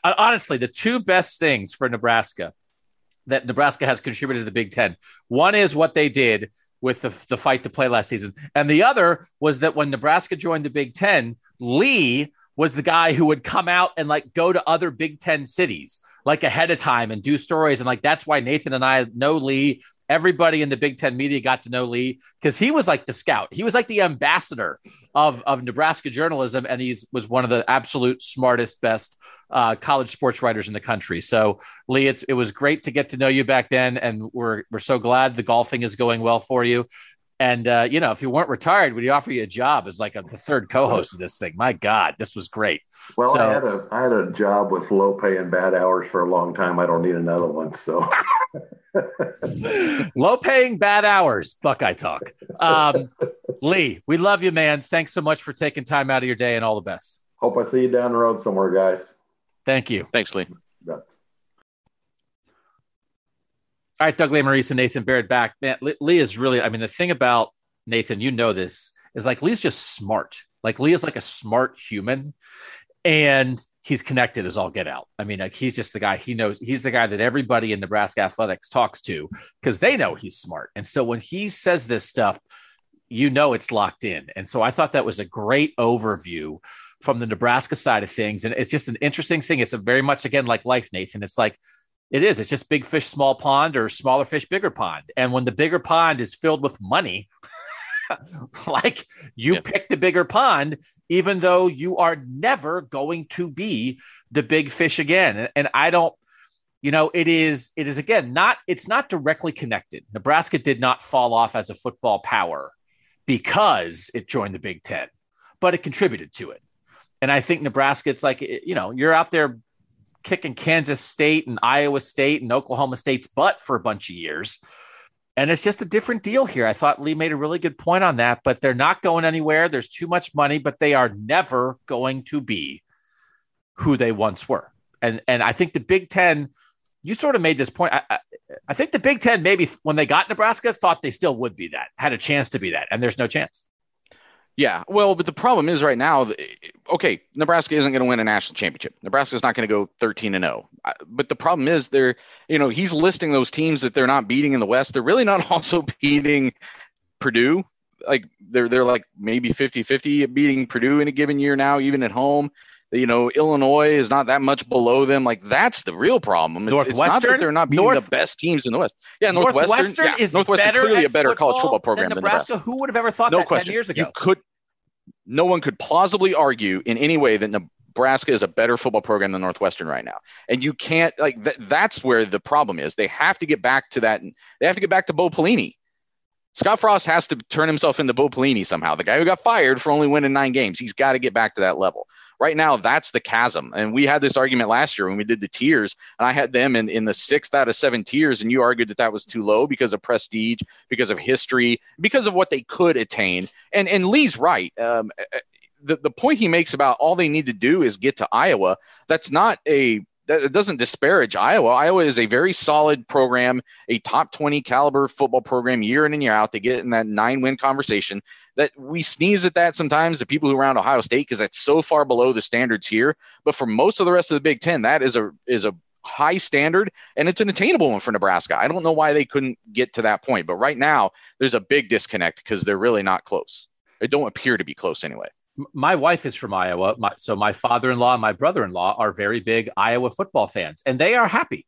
honestly the two best things for Nebraska that Nebraska has contributed to the Big Ten. One is what they did with the, the fight to play last season, and the other was that when Nebraska joined the Big Ten, Lee was the guy who would come out and like go to other Big Ten cities like ahead of time and do stories. And like that's why Nathan and I know Lee. Everybody in the Big Ten media got to know Lee because he was like the scout. He was like the ambassador of, of Nebraska journalism, and he was one of the absolute smartest, best uh, college sports writers in the country. So, Lee, it's, it was great to get to know you back then, and we're we're so glad the golfing is going well for you. And uh, you know, if you weren't retired, would he offer you a job as like a, the third co-host of this thing? My God, this was great. Well, so, I had a I had a job with low pay and bad hours for a long time. I don't need another one. So low paying bad hours, Buckeye talk. Um, Lee, we love you, man. Thanks so much for taking time out of your day, and all the best. Hope I see you down the road somewhere, guys. Thank you. Thanks, Lee. Yeah. All right, Doug Lesmerises and Nathan Baird back. Man, Lee is really, I mean, the thing about Nathan, you know this, is like Lee's just smart. Like Lee is like a smart human and he's connected as all get out. I mean, like he's just the guy he knows, he's the guy that everybody in Nebraska athletics talks to because they know he's smart. And so when he says this stuff, you know it's locked in. And so I thought that was a great overview from the Nebraska side of things. And it's just an interesting thing. It's a very much again like life, Nathan. It's like it is. It's just big fish, small pond, or smaller fish, bigger pond. And when the bigger pond is filled with money, like you pick the bigger pond, even though you are never going to be the big fish again. And, and I don't, you know, it is, it is again, not, it's not directly connected. Nebraska did not fall off as a football power because it joined the Big Ten, but it contributed to it. And I think Nebraska, it's like, you know, you're out there kicking Kansas State and Iowa State and Oklahoma State's butt for a bunch of years. And it's just a different deal here. I thought Lee made a really good point on that, but they're not going anywhere. There's too much money, but they are never going to be who they once were. And and I think the Big Ten, you sort of made this point. I, I, I think the Big Ten maybe when they got Nebraska thought they still would be that, had a chance to be that, and there's no chance. Yeah, well, but the problem is right now, okay, Nebraska isn't going to win a national championship. Nebraska is not going to go 13 and 0. But the problem is they're, you know, he's listing those teams that they're not beating in the West. They're really not also beating Purdue. Like they're they're like maybe 50-50 beating Purdue in a given year now, even at home. You know, Illinois is not that much below them. Like that's the real problem. It's, it's not that they're not beating North, the best teams in the West. Yeah, Northwestern, Northwestern yeah, is Northwestern clearly a better college football program than Nebraska. Than Nebraska. Who would have ever thought no that question. 10 years ago? You could no one could plausibly argue in any way that Nebraska is a better football program than Northwestern right now. And you can't like th- that's where the problem is. They have to get back to that. They have to get back to Bo Pelini. Scott Frost has to turn himself into Bo Pelini somehow. The guy who got fired for only winning nine games. He's got to get back to that level. Right now, that's the chasm. And we had this argument last year when we did the tiers, and I had them in, in the sixth out of seven tiers, and you argued that that was too low because of prestige, because of history, because of what they could attain. And and Lee's right. Um, the, the point he makes about all they need to do is get to Iowa, that's not a that doesn't disparage Iowa. Iowa is a very solid program, a top 20 caliber football program year in and year out. They get in that nine win conversation that we sneeze at that sometimes, the people who around Ohio State, because that's so far below the standards here. But for most of the rest of the Big Ten, that is a is a high standard and it's an attainable one for Nebraska. I don't know why they couldn't get to that point, but right now there's a big disconnect because they're really not close. They don't appear to be close anyway my wife is from Iowa. My, so my father-in-law and my brother-in-law are very big Iowa football fans, and they are happy.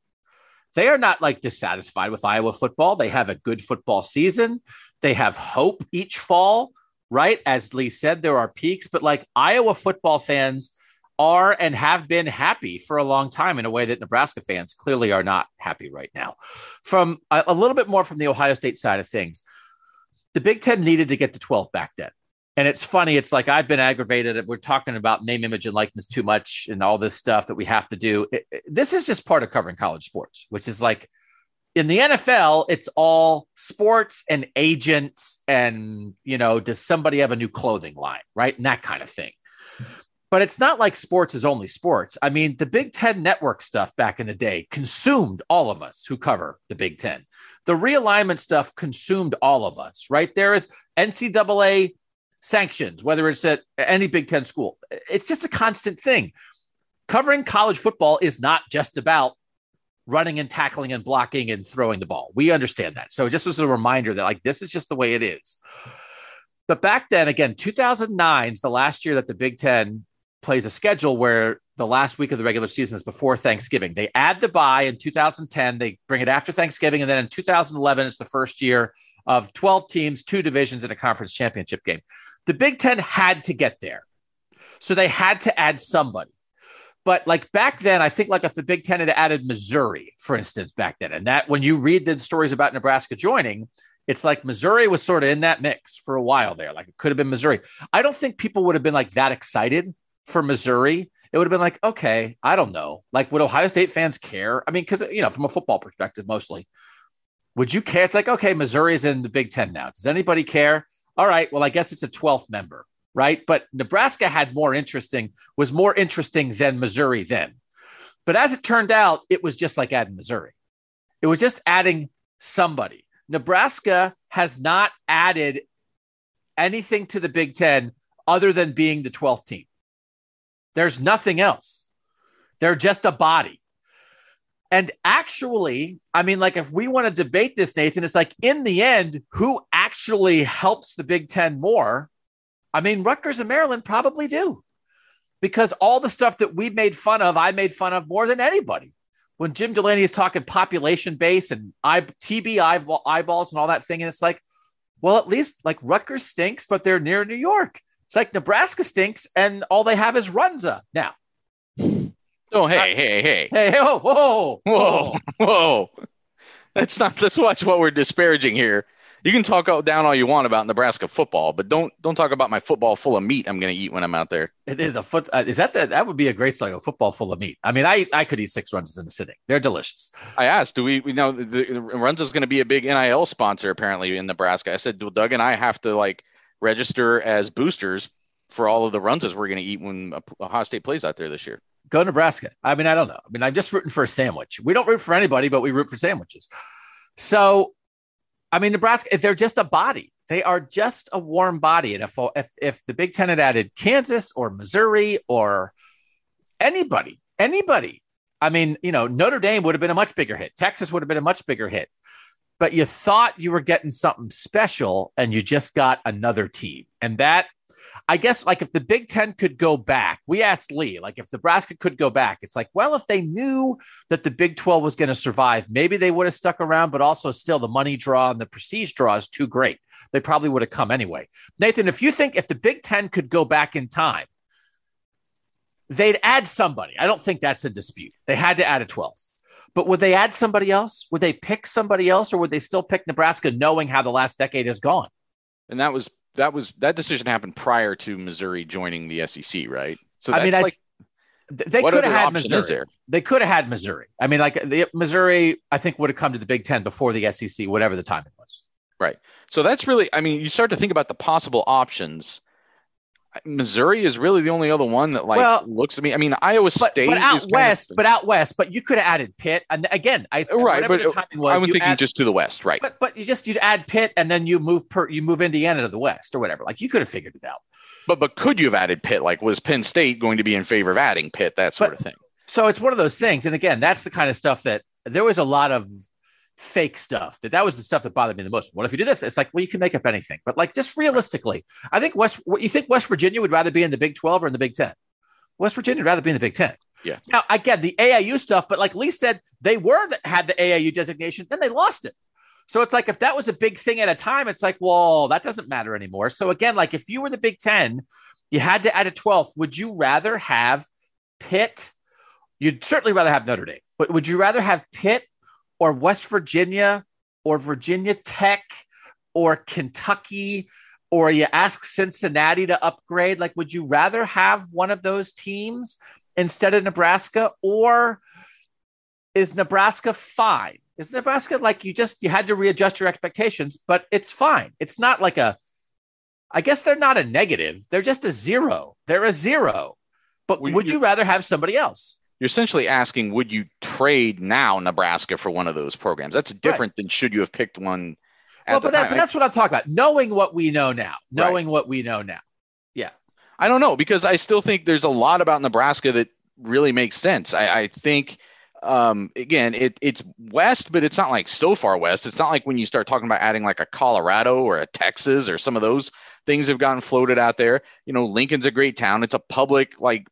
They are not like dissatisfied with Iowa football. They have a good football season. They have hope each fall, right? As Lee said, there are peaks, but like Iowa football fans are and have been happy for a long time in a way that Nebraska fans clearly are not happy right now. From a, a little bit more from the Ohio State side of things, the Big Ten needed to get to 12 back then and it's funny. It's like I've been aggravated. That we're talking about name, image, and likeness too much, and all this stuff that we have to do. It, it, this is just part of covering college sports, which is like in the NFL, it's all sports and agents, and you know, does somebody have a new clothing line, right, and that kind of thing. But it's not like sports is only sports. I mean, the Big Ten network stuff back in the day consumed all of us who cover the Big Ten. The realignment stuff consumed all of us, right? There is NCAA sanctions, whether it's at any Big Ten school. It's just a constant thing. Covering college football is not just about running and tackling and blocking and throwing the ball. We understand that. So just as a reminder that like this is just the way it is. But back then, again, 2009 is the last year that the Big Ten plays a schedule where the last week of the regular season is before Thanksgiving. They add the bye in 2010, they bring it after Thanksgiving, and then in 2011, it's the first year of 12 teams, two divisions, and a conference championship game. The Big Ten had to get there. So they had to add somebody. But like back then, I think like if the Big Ten had added Missouri, for instance, back then, and that when you read the stories about Nebraska joining, it's like Missouri was sort of in that mix for a while there. Like it could have been Missouri. I don't think people would have been like that excited for Missouri. It would have been like, okay, I don't know. Like, would Ohio State fans care? I mean, because, you know, from a football perspective, mostly, would you care? It's like, okay, Missouri's in the Big Ten now. Does anybody care? All right, well, I guess it's a 12th member, right? But Nebraska had more interesting, was more interesting than Missouri then. But as it turned out, it was just like adding Missouri. It was just adding somebody. Nebraska has not added anything to the Big Ten other than being the 12th team. There's nothing else. They're just a body. And actually, I mean, like if we want to debate this, Nathan, it's like in the end, who actually helps the Big Ten more? I mean, Rutgers and Maryland probably do because all the stuff that we made fun of, I made fun of more than anybody. When Jim Delaney is talking population base and I, TB eyeballs and all that thing, and it's like, well, at least like Rutgers stinks, but they're near New York. It's like Nebraska stinks, and all they have is Runza now. Oh, hey, hey, hey. Hey, hey, oh, whoa, whoa, whoa, whoa. Let's not, let's watch what we're disparaging here. You can talk down all you want about Nebraska football, but don't don't talk about my football full of meat I'm going to eat when I'm out there. It is a foot. Uh, is that the, that would be a great song? A football full of meat. I mean, I I could eat six runs in a sitting. They're delicious. I asked, do we we know the, the Runza is going to be a big NIL sponsor apparently in Nebraska? I said, well, Doug and I have to like register as boosters for all of the Runzas we're going to eat when Ohio State plays out there this year go Nebraska. I mean, I don't know. I mean, I'm just rooting for a sandwich. We don't root for anybody, but we root for sandwiches. So, I mean, Nebraska, eh, they're just a body. They are just a warm body. And if, if, if the Big Ten had added Kansas or Missouri or anybody, anybody, I mean, you know, Notre Dame would have been a much bigger hit. Texas would have been a much bigger hit. But you thought you were getting something special and you just got another team. And that I guess like if the Big Ten could go back, we asked Lee, like if Nebraska could go back, it's like, well, if they knew that the Big 12 was going to survive, maybe they would have stuck around, but also still the money draw and the prestige draw is too great. They probably would have come anyway. Nathan, if you think if the Big Ten could go back in time, they'd add somebody. I don't think that's a dispute. They had to add a 12th. But would they add somebody else? Would they pick somebody else or would they still pick Nebraska knowing how the last decade has gone? And that was that was that decision happened prior to Missouri joining the SEC, right? So I mean, I, like they could have had Missouri. They could have had Missouri. I mean, like the Missouri, I think would have come to the Big Ten before the SEC, whatever the timing was. Right. So that's really, I mean, you start to think about the possible options. Missouri is really the only other one that like Well- looks at me. I mean, Iowa State but out is kind west, of, but out west, but you could have added Pitt, and again, I right. But the was, I was thinking add- just to the west, right? But but you just you add Pitt, and then you move per you move Indiana to the west or whatever. Like you could have figured it out. But but could you have added Pitt? Like was Penn State going to be in favor of adding Pitt? That sort But- of thing. So it's one of those things. And again, that's the kind of stuff that there was a lot of fake stuff. That that was the stuff that bothered me the most. What if you do this? It's like, well, you can make up anything. But like just realistically, I think West what you think West Virginia would rather be in the Big 12 or in the Big 10? West Virginia would rather be in the Big 10. Yeah. Now, again, the AAU stuff, but like Lee said, they were had the AAU designation, then they lost it. So it's like if that was a big thing at a time, it's like, well, that doesn't matter anymore. So again, like if you were the Big 10, you had to add a 12th. Would you rather have Pitt? You'd certainly rather have Notre Dame, but would you rather have Pitt or West Virginia or Virginia Tech or Kentucky or you ask Cincinnati to upgrade? Like, would you rather have one of those teams instead of Nebraska or is Nebraska fine? Is Nebraska like you just you had to readjust your expectations, but it's fine. It's not like a I guess they're not a negative. They're just a zero. They're a zero. But Well, would you- you rather have somebody else? You're essentially asking, would you trade now Nebraska for one of those programs? That's different than should you have picked one at Well, but, that, but that's what I'm talking about. Knowing what we know now. Knowing what we know now. Yeah. I don't know because I still think there's a lot about Nebraska that really makes sense. I, I think um, again it, it's west, but it's not like so far west. It's not like when you start talking about adding like a Colorado or a Texas or some of those things have gotten floated out there. You know, Lincoln's a great town. It's a public like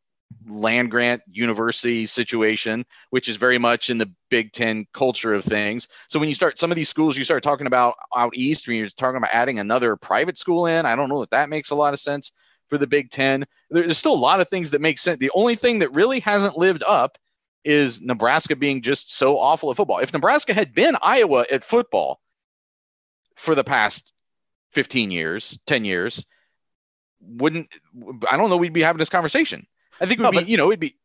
land grant university situation, which is very much in the Big Ten culture of things. So when you start some of these schools you start talking about out east, when you're talking about adding another private school in, I don't know if that makes a lot of sense for the Big Ten. There- There's still a lot of things that make sense. The only thing that really hasn't lived up is Nebraska being just so awful at football. If Nebraska had been Iowa at football for the past 15 years, 10 years, wouldn't I don't know we'd be having this conversation. I think it would No, be, but- you know, it'd be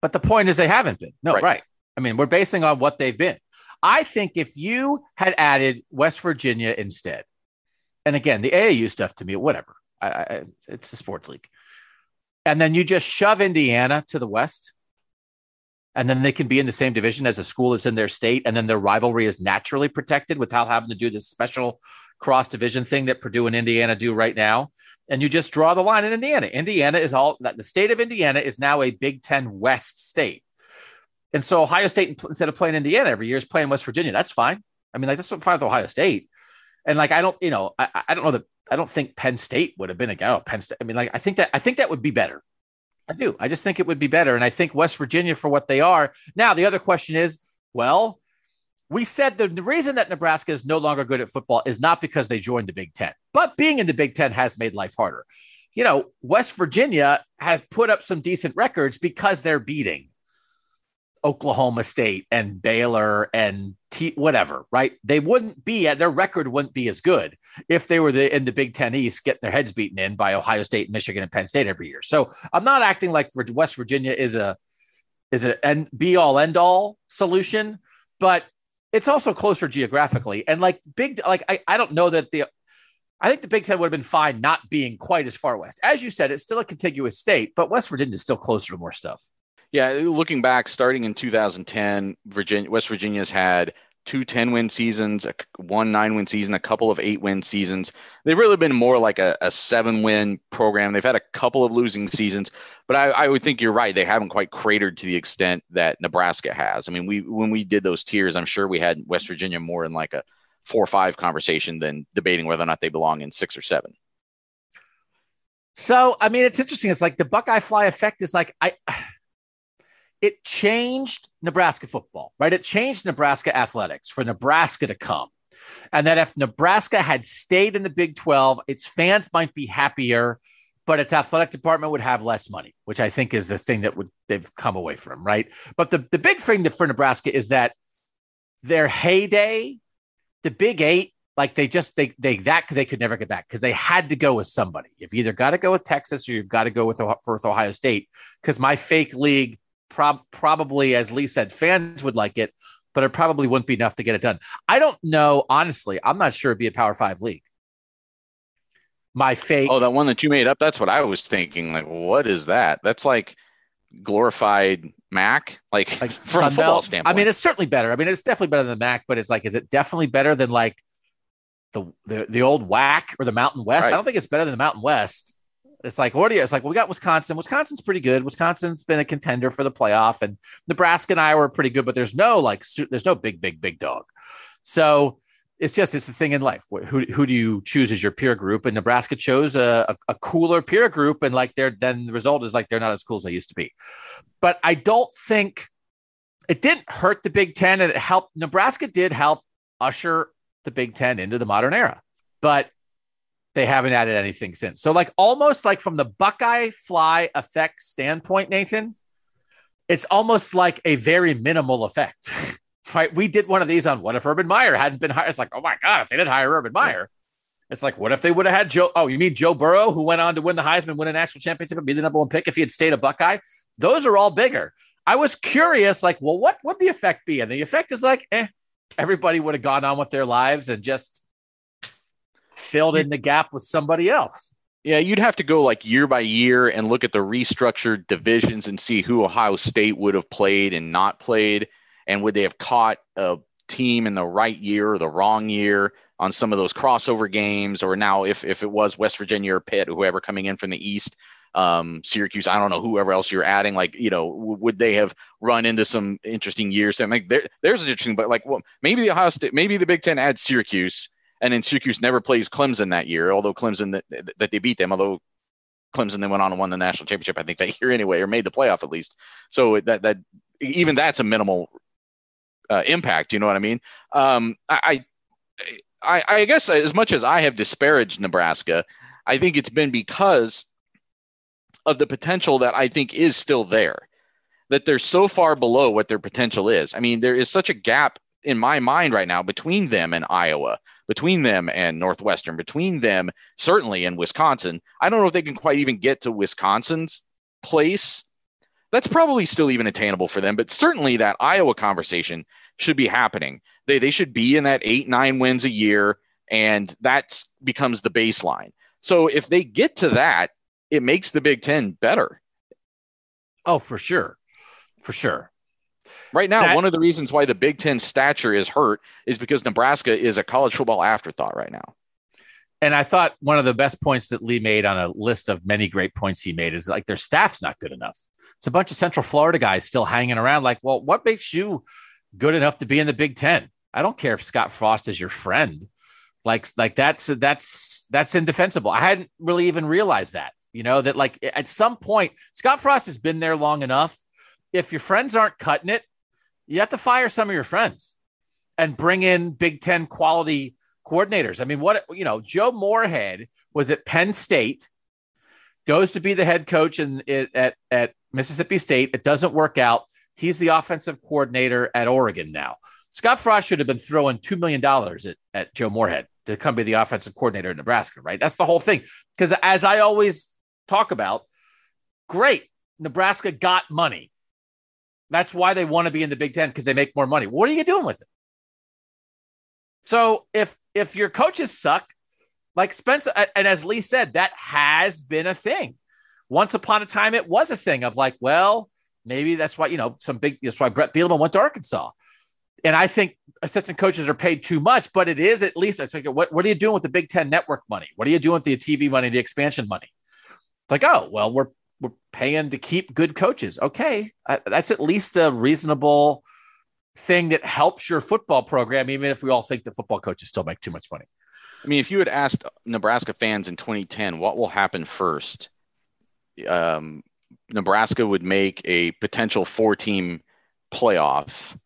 But the point is they haven't been. No, Right. right. I mean, we're basing on what they've been. I think if you had added West Virginia instead, and again, the AAU stuff to me, whatever. I, I, it's a sports league. And then you just shove Indiana to the west, and then they can be in the same division as a school that's in their state, and then their rivalry is naturally protected without having to do this special cross division thing that Purdue and Indiana do right now. And you just draw the line in Indiana. Indiana is all that the state of Indiana is now a Big Ten West state. And so Ohio State, instead of playing Indiana every year, is playing West Virginia. That's fine. I mean, like that's fine with Ohio State. And like I don't, you know, I, I don't know that I don't think Penn State would have been a go. Oh, Penn State. I mean, like I think that I think that would be better. I do. I just think it would be better. And I think West Virginia for what they are. Now, the other question is, well, we said the, reason that Nebraska is no longer good at football is not because they joined the Big Ten, but being in the Big Ten has made life harder. You know, West Virginia has put up some decent records because they're beating Oklahoma State and Baylor and T- whatever, right? They wouldn't be at their record wouldn't be as good if they were the, in the Big Ten East getting their heads beaten in by Ohio State, Michigan, and Penn State every year. So I'm not acting like West Virginia is a is a and be all end all solution, but it's also closer geographically and like big like I, I don't know that the I think the Big Ten would have been fine not being quite as far west. As you said, it's still a contiguous state, but West Virginia is still closer to more stuff. Yeah, looking back, starting in 2010, Virginia, West Virginia's had two 10 win seasons, a, one nine win season, a couple of eight win seasons. They've really been more like a, a seven win program. They've had a couple of losing seasons, but I, I would think you're right. They haven't quite cratered to the extent that Nebraska has. I mean, we when we did those tiers, I'm sure we had West Virginia more in like a four or five conversation than debating whether or not they belong in six or seven. So, I mean, it's interesting. It's like the Buckeye Fly effect is like I it changed Nebraska football, right? It changed Nebraska athletics for Nebraska to come. And that if Nebraska had stayed in the Big 12, its fans might be happier, but its athletic department would have less money, which I think is the thing that would they've come away from, right? But the, the big thing for Nebraska is that their heyday, the Big Eight, like they just they they that they could never get back because they had to go with somebody. You've either got to go with Texas or you've got to go with with Ohio State because my fake league prob- probably, as Lee said, fans would like it, but it probably wouldn't be enough to get it done. I don't know honestly. I'm not sure it'd be a Power Five league. My fake. Oh, that one that you made up. That's what I was thinking. Like, what is that? That's like glorified MAC, like, like from a football standpoint. I mean, it's certainly better. I mean, it's definitely better than the MAC, but it's like, is it definitely better than like the the, the old WAC or the Mountain West? Right. I don't think it's better than the Mountain West. It's like, what are you? It's like, we got Wisconsin. Wisconsin's pretty good. Wisconsin's been a contender for the playoff, and Nebraska and Iowa are pretty good, but there's no like, there's no big, big, big dog. So it's just it's the thing in life. Who who do you choose as your peer group? And Nebraska chose a, a, a cooler peer group, and like they're then the result is like they're not as cool as they used to be. But I don't think it didn't hurt the Big Ten, and it helped. Nebraska did help usher the Big Ten into the modern era, but they haven't added anything since. So like almost like from the Buckeye fly effect standpoint, Nathan, it's almost like a very minimal effect. right? We did one of these on what if Urban Meyer hadn't been hired? It's like, oh my God, if they didn't hire Urban Meyer, it's like, what if they would have had Joe? Oh, you mean Joe Burrow, who went on to win the Heisman, win a national championship, and be the number one pick if he had stayed a Buckeye? Those are all bigger. I was curious, like, well, what would the effect be? And the effect is like, eh, everybody would have gone on with their lives and just filled in the gap with somebody else. Yeah, you'd have to go like year by year and look at the restructured divisions and see who Ohio State would have played and not played and would they have caught a team in the right year or the wrong year on some of those crossover games or now if if it was West Virginia or Pitt or whoever coming in from the east um, Syracuse I don't know whoever else you're adding like you know would they have run into some interesting years I mean there, there's an interesting but like well maybe the Ohio State maybe the Big 10 adds Syracuse and then Syracuse never plays Clemson that year although Clemson that, that they beat them although Clemson then went on and won the national championship I think that year anyway or made the playoff at least so that that even that's a minimal uh, impact. You know what I mean? Um, I, I, I guess as much as I have disparaged Nebraska, I think it's been because of the potential that I think is still there. That they're so far below what their potential is. I mean, there is such a gap in my mind right now between them and Iowa, between them and Northwestern, between them certainly in Wisconsin. I don't know if they can quite even get to Wisconsin's place that's probably still even attainable for them. But certainly that Iowa conversation should be happening. They they should be in that eight nine wins a year, and that becomes the baseline. So if they get to that, it makes the Big Ten better. Oh, for sure, for sure. Right now, that, one of the reasons why the Big Ten stature is hurt is because Nebraska is a college football afterthought right now. And I thought one of the best points that Lee made on a list of many great points he made is like their staff's not good enough it's a bunch of Central Florida guys still hanging around. Like, well, what makes you good enough to be in the Big Ten? I don't care if Scott Frost is your friend. Like, like that's that's that's indefensible. I hadn't really even realized that. You know that like at some point Scott Frost has been there long enough. If your friends aren't cutting it, you have to fire some of your friends and bring in Big Ten quality coordinators. I mean, what you know, Joe Moorhead was at Penn State, goes to be the head coach in, at at Mississippi State. It doesn't work out. He's the offensive coordinator at Oregon now. Scott Frost should have been throwing $2 million at, at Joe Moorhead to come be the offensive coordinator in Nebraska, right? That's the whole thing. Because as I always talk about, great. Nebraska got money. That's why they want to be in the Big Ten because they make more money. What are you doing with it? So if if your coaches suck, like Spencer, and as Lee said, that has been a thing once upon a time it was a thing of like, well, maybe that's why, you know, some big, that's why Bret Bielema went to Arkansas. And I think assistant coaches are paid too much, but it is at least, it's like, what, what are you doing with the Big Ten network money? What are you doing with the TV money, the expansion money? It's like, oh, well, we're, we're paying to keep good coaches. Okay. that's at least a reasonable thing that helps your football program, even if we all think that football coaches still make too much money. I mean, if you had asked Nebraska fans in 2010, what will happen first? um, Nebraska would make a potential four team playoff.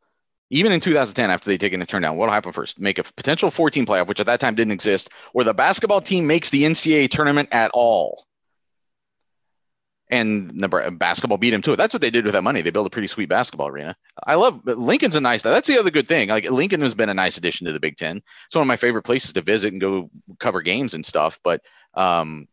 Even in 2010, after they taken a turn down, what'll happen first? Make a potential 14 playoff, which at that time didn't exist, or the basketball team makes the NCAA tournament at all. And Nebraska, basketball beat him to it. That's what they did with that money. They built a pretty sweet basketball arena. I love Lincoln's a nice. That's the other good thing. Like Lincoln has been a nice addition to the Big Ten. It's one of my favorite places to visit and go cover games and stuff. But um,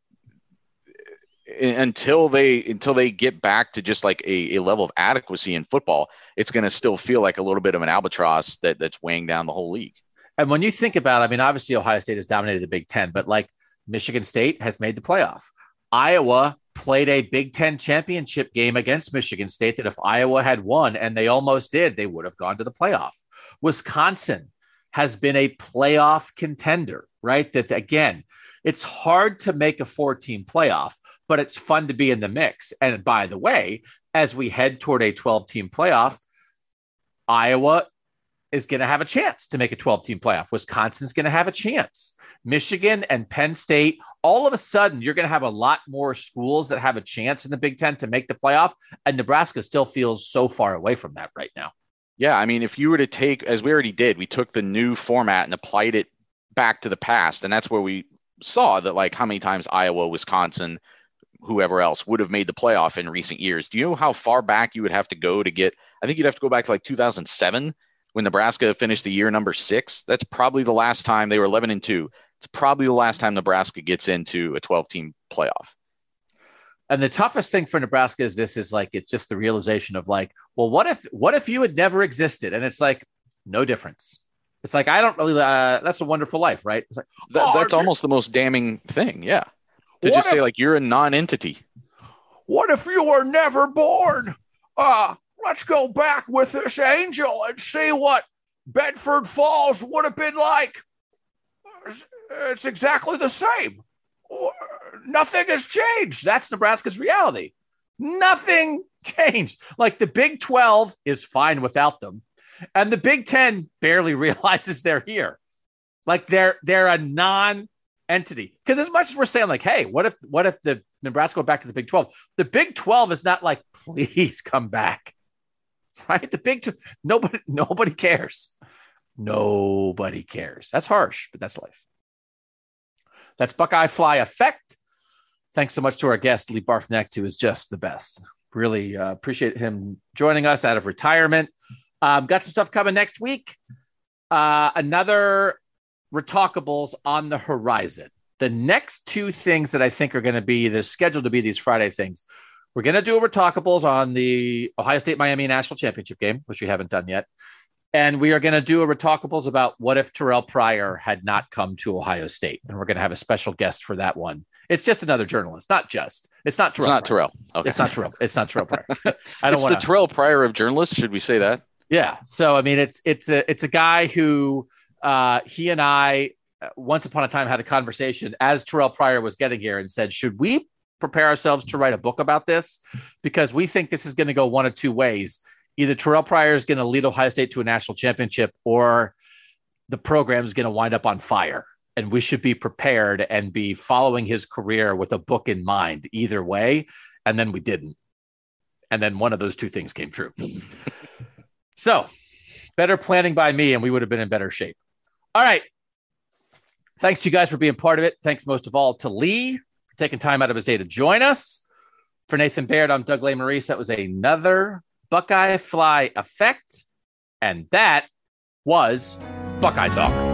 until they until they get back to just like a, a level of adequacy in football, it's going to still feel like a little bit of an albatross that that's weighing down the whole league. And when you think about, I mean, obviously Ohio State has dominated the Big Ten, but like Michigan State has made the playoff. Iowa played a Big Ten championship game against Michigan State that if Iowa had won, and they almost did, they would have gone to the playoff. Wisconsin has been a playoff contender, right? That again, it's hard to make a four team playoff, but it's fun to be in the mix. And by the way, as we head toward a 12 team playoff, Iowa is going to have a chance to make a 12 team playoff. Wisconsin's going to have a chance. Michigan and Penn State, all of a sudden, you're going to have a lot more schools that have a chance in the Big Ten to make the playoff. And Nebraska still feels so far away from that right now. Yeah. I mean, if you were to take, as we already did, we took the new format and applied it back to the past. And that's where we saw that, like, how many times Iowa, Wisconsin, whoever else would have made the playoff in recent years. Do you know how far back you would have to go to get? I think you'd have to go back to like 2007 when Nebraska finished the year number six. That's probably the last time they were 11 and two. It's probably the last time Nebraska gets into a 12 team playoff. And the toughest thing for Nebraska is this is like it's just the realization of like, well, what if what if you had never existed? And it's like no difference. It's like I don't really. Uh, that's a wonderful life, right? It's like oh, that's almost the most damning thing. Yeah, to just if, say like you're a non-entity. What if you were never born? Uh, let's go back with this angel and see what Bedford Falls would have been like. It's exactly the same. Nothing has changed. That's Nebraska's reality. Nothing changed. Like the Big 12 is fine without them. And the Big 10 barely realizes they're here. Like they're they're a non-entity. Because as much as we're saying, like, hey, what if what if the Nebraska go back to the Big 12? The Big 12 is not like, please come back right? The big nobody nobody cares. Nobody cares. That's harsh, but that's life. That's Buckeye Fly Effect. Thanks so much to our guest, Lee Barfknecht, who is just the best. Really uh, appreciate him joining us out of retirement. Um, got some stuff coming next week. Uh, another Retalkables on the horizon. The next two things that I think are going to be they're scheduled to be these Friday things we're going to do a Retalkables on the Ohio State Miami National Championship game, which we haven't done yet. And we are going to do a Retalkables about what if Terrelle Pryor had not come to Ohio State. And we're going to have a special guest for that one. It's just another journalist, not just. It's not Terrelle. It's not Pryor. Terrelle. Okay. It's not Terrelle. It's not Terrelle Pryor. I don't it's wanna... the Terrelle Pryor of journalists. Should we say that? Yeah. So I mean, it's it's a it's a guy who uh, he and I uh, once upon a time had a conversation as Terrelle Pryor was getting here and said, should we prepare ourselves to write a book about this because we think this is going to go one of two ways. Either Terrelle Pryor is going to lead Ohio State to a national championship, or the program is going to wind up on fire. And we should be prepared and be following his career with a book in mind, either way. And then we didn't. And then one of those two things came true. so, better planning by me, and we would have been in better shape. All right. Thanks to you guys for being part of it. Thanks most of all to Lee taking time out of his day to join us. For Nathan Baird, I'm Doug Lesmerises. That was another Buckeye Fly effect. And that was Buckeye Talk.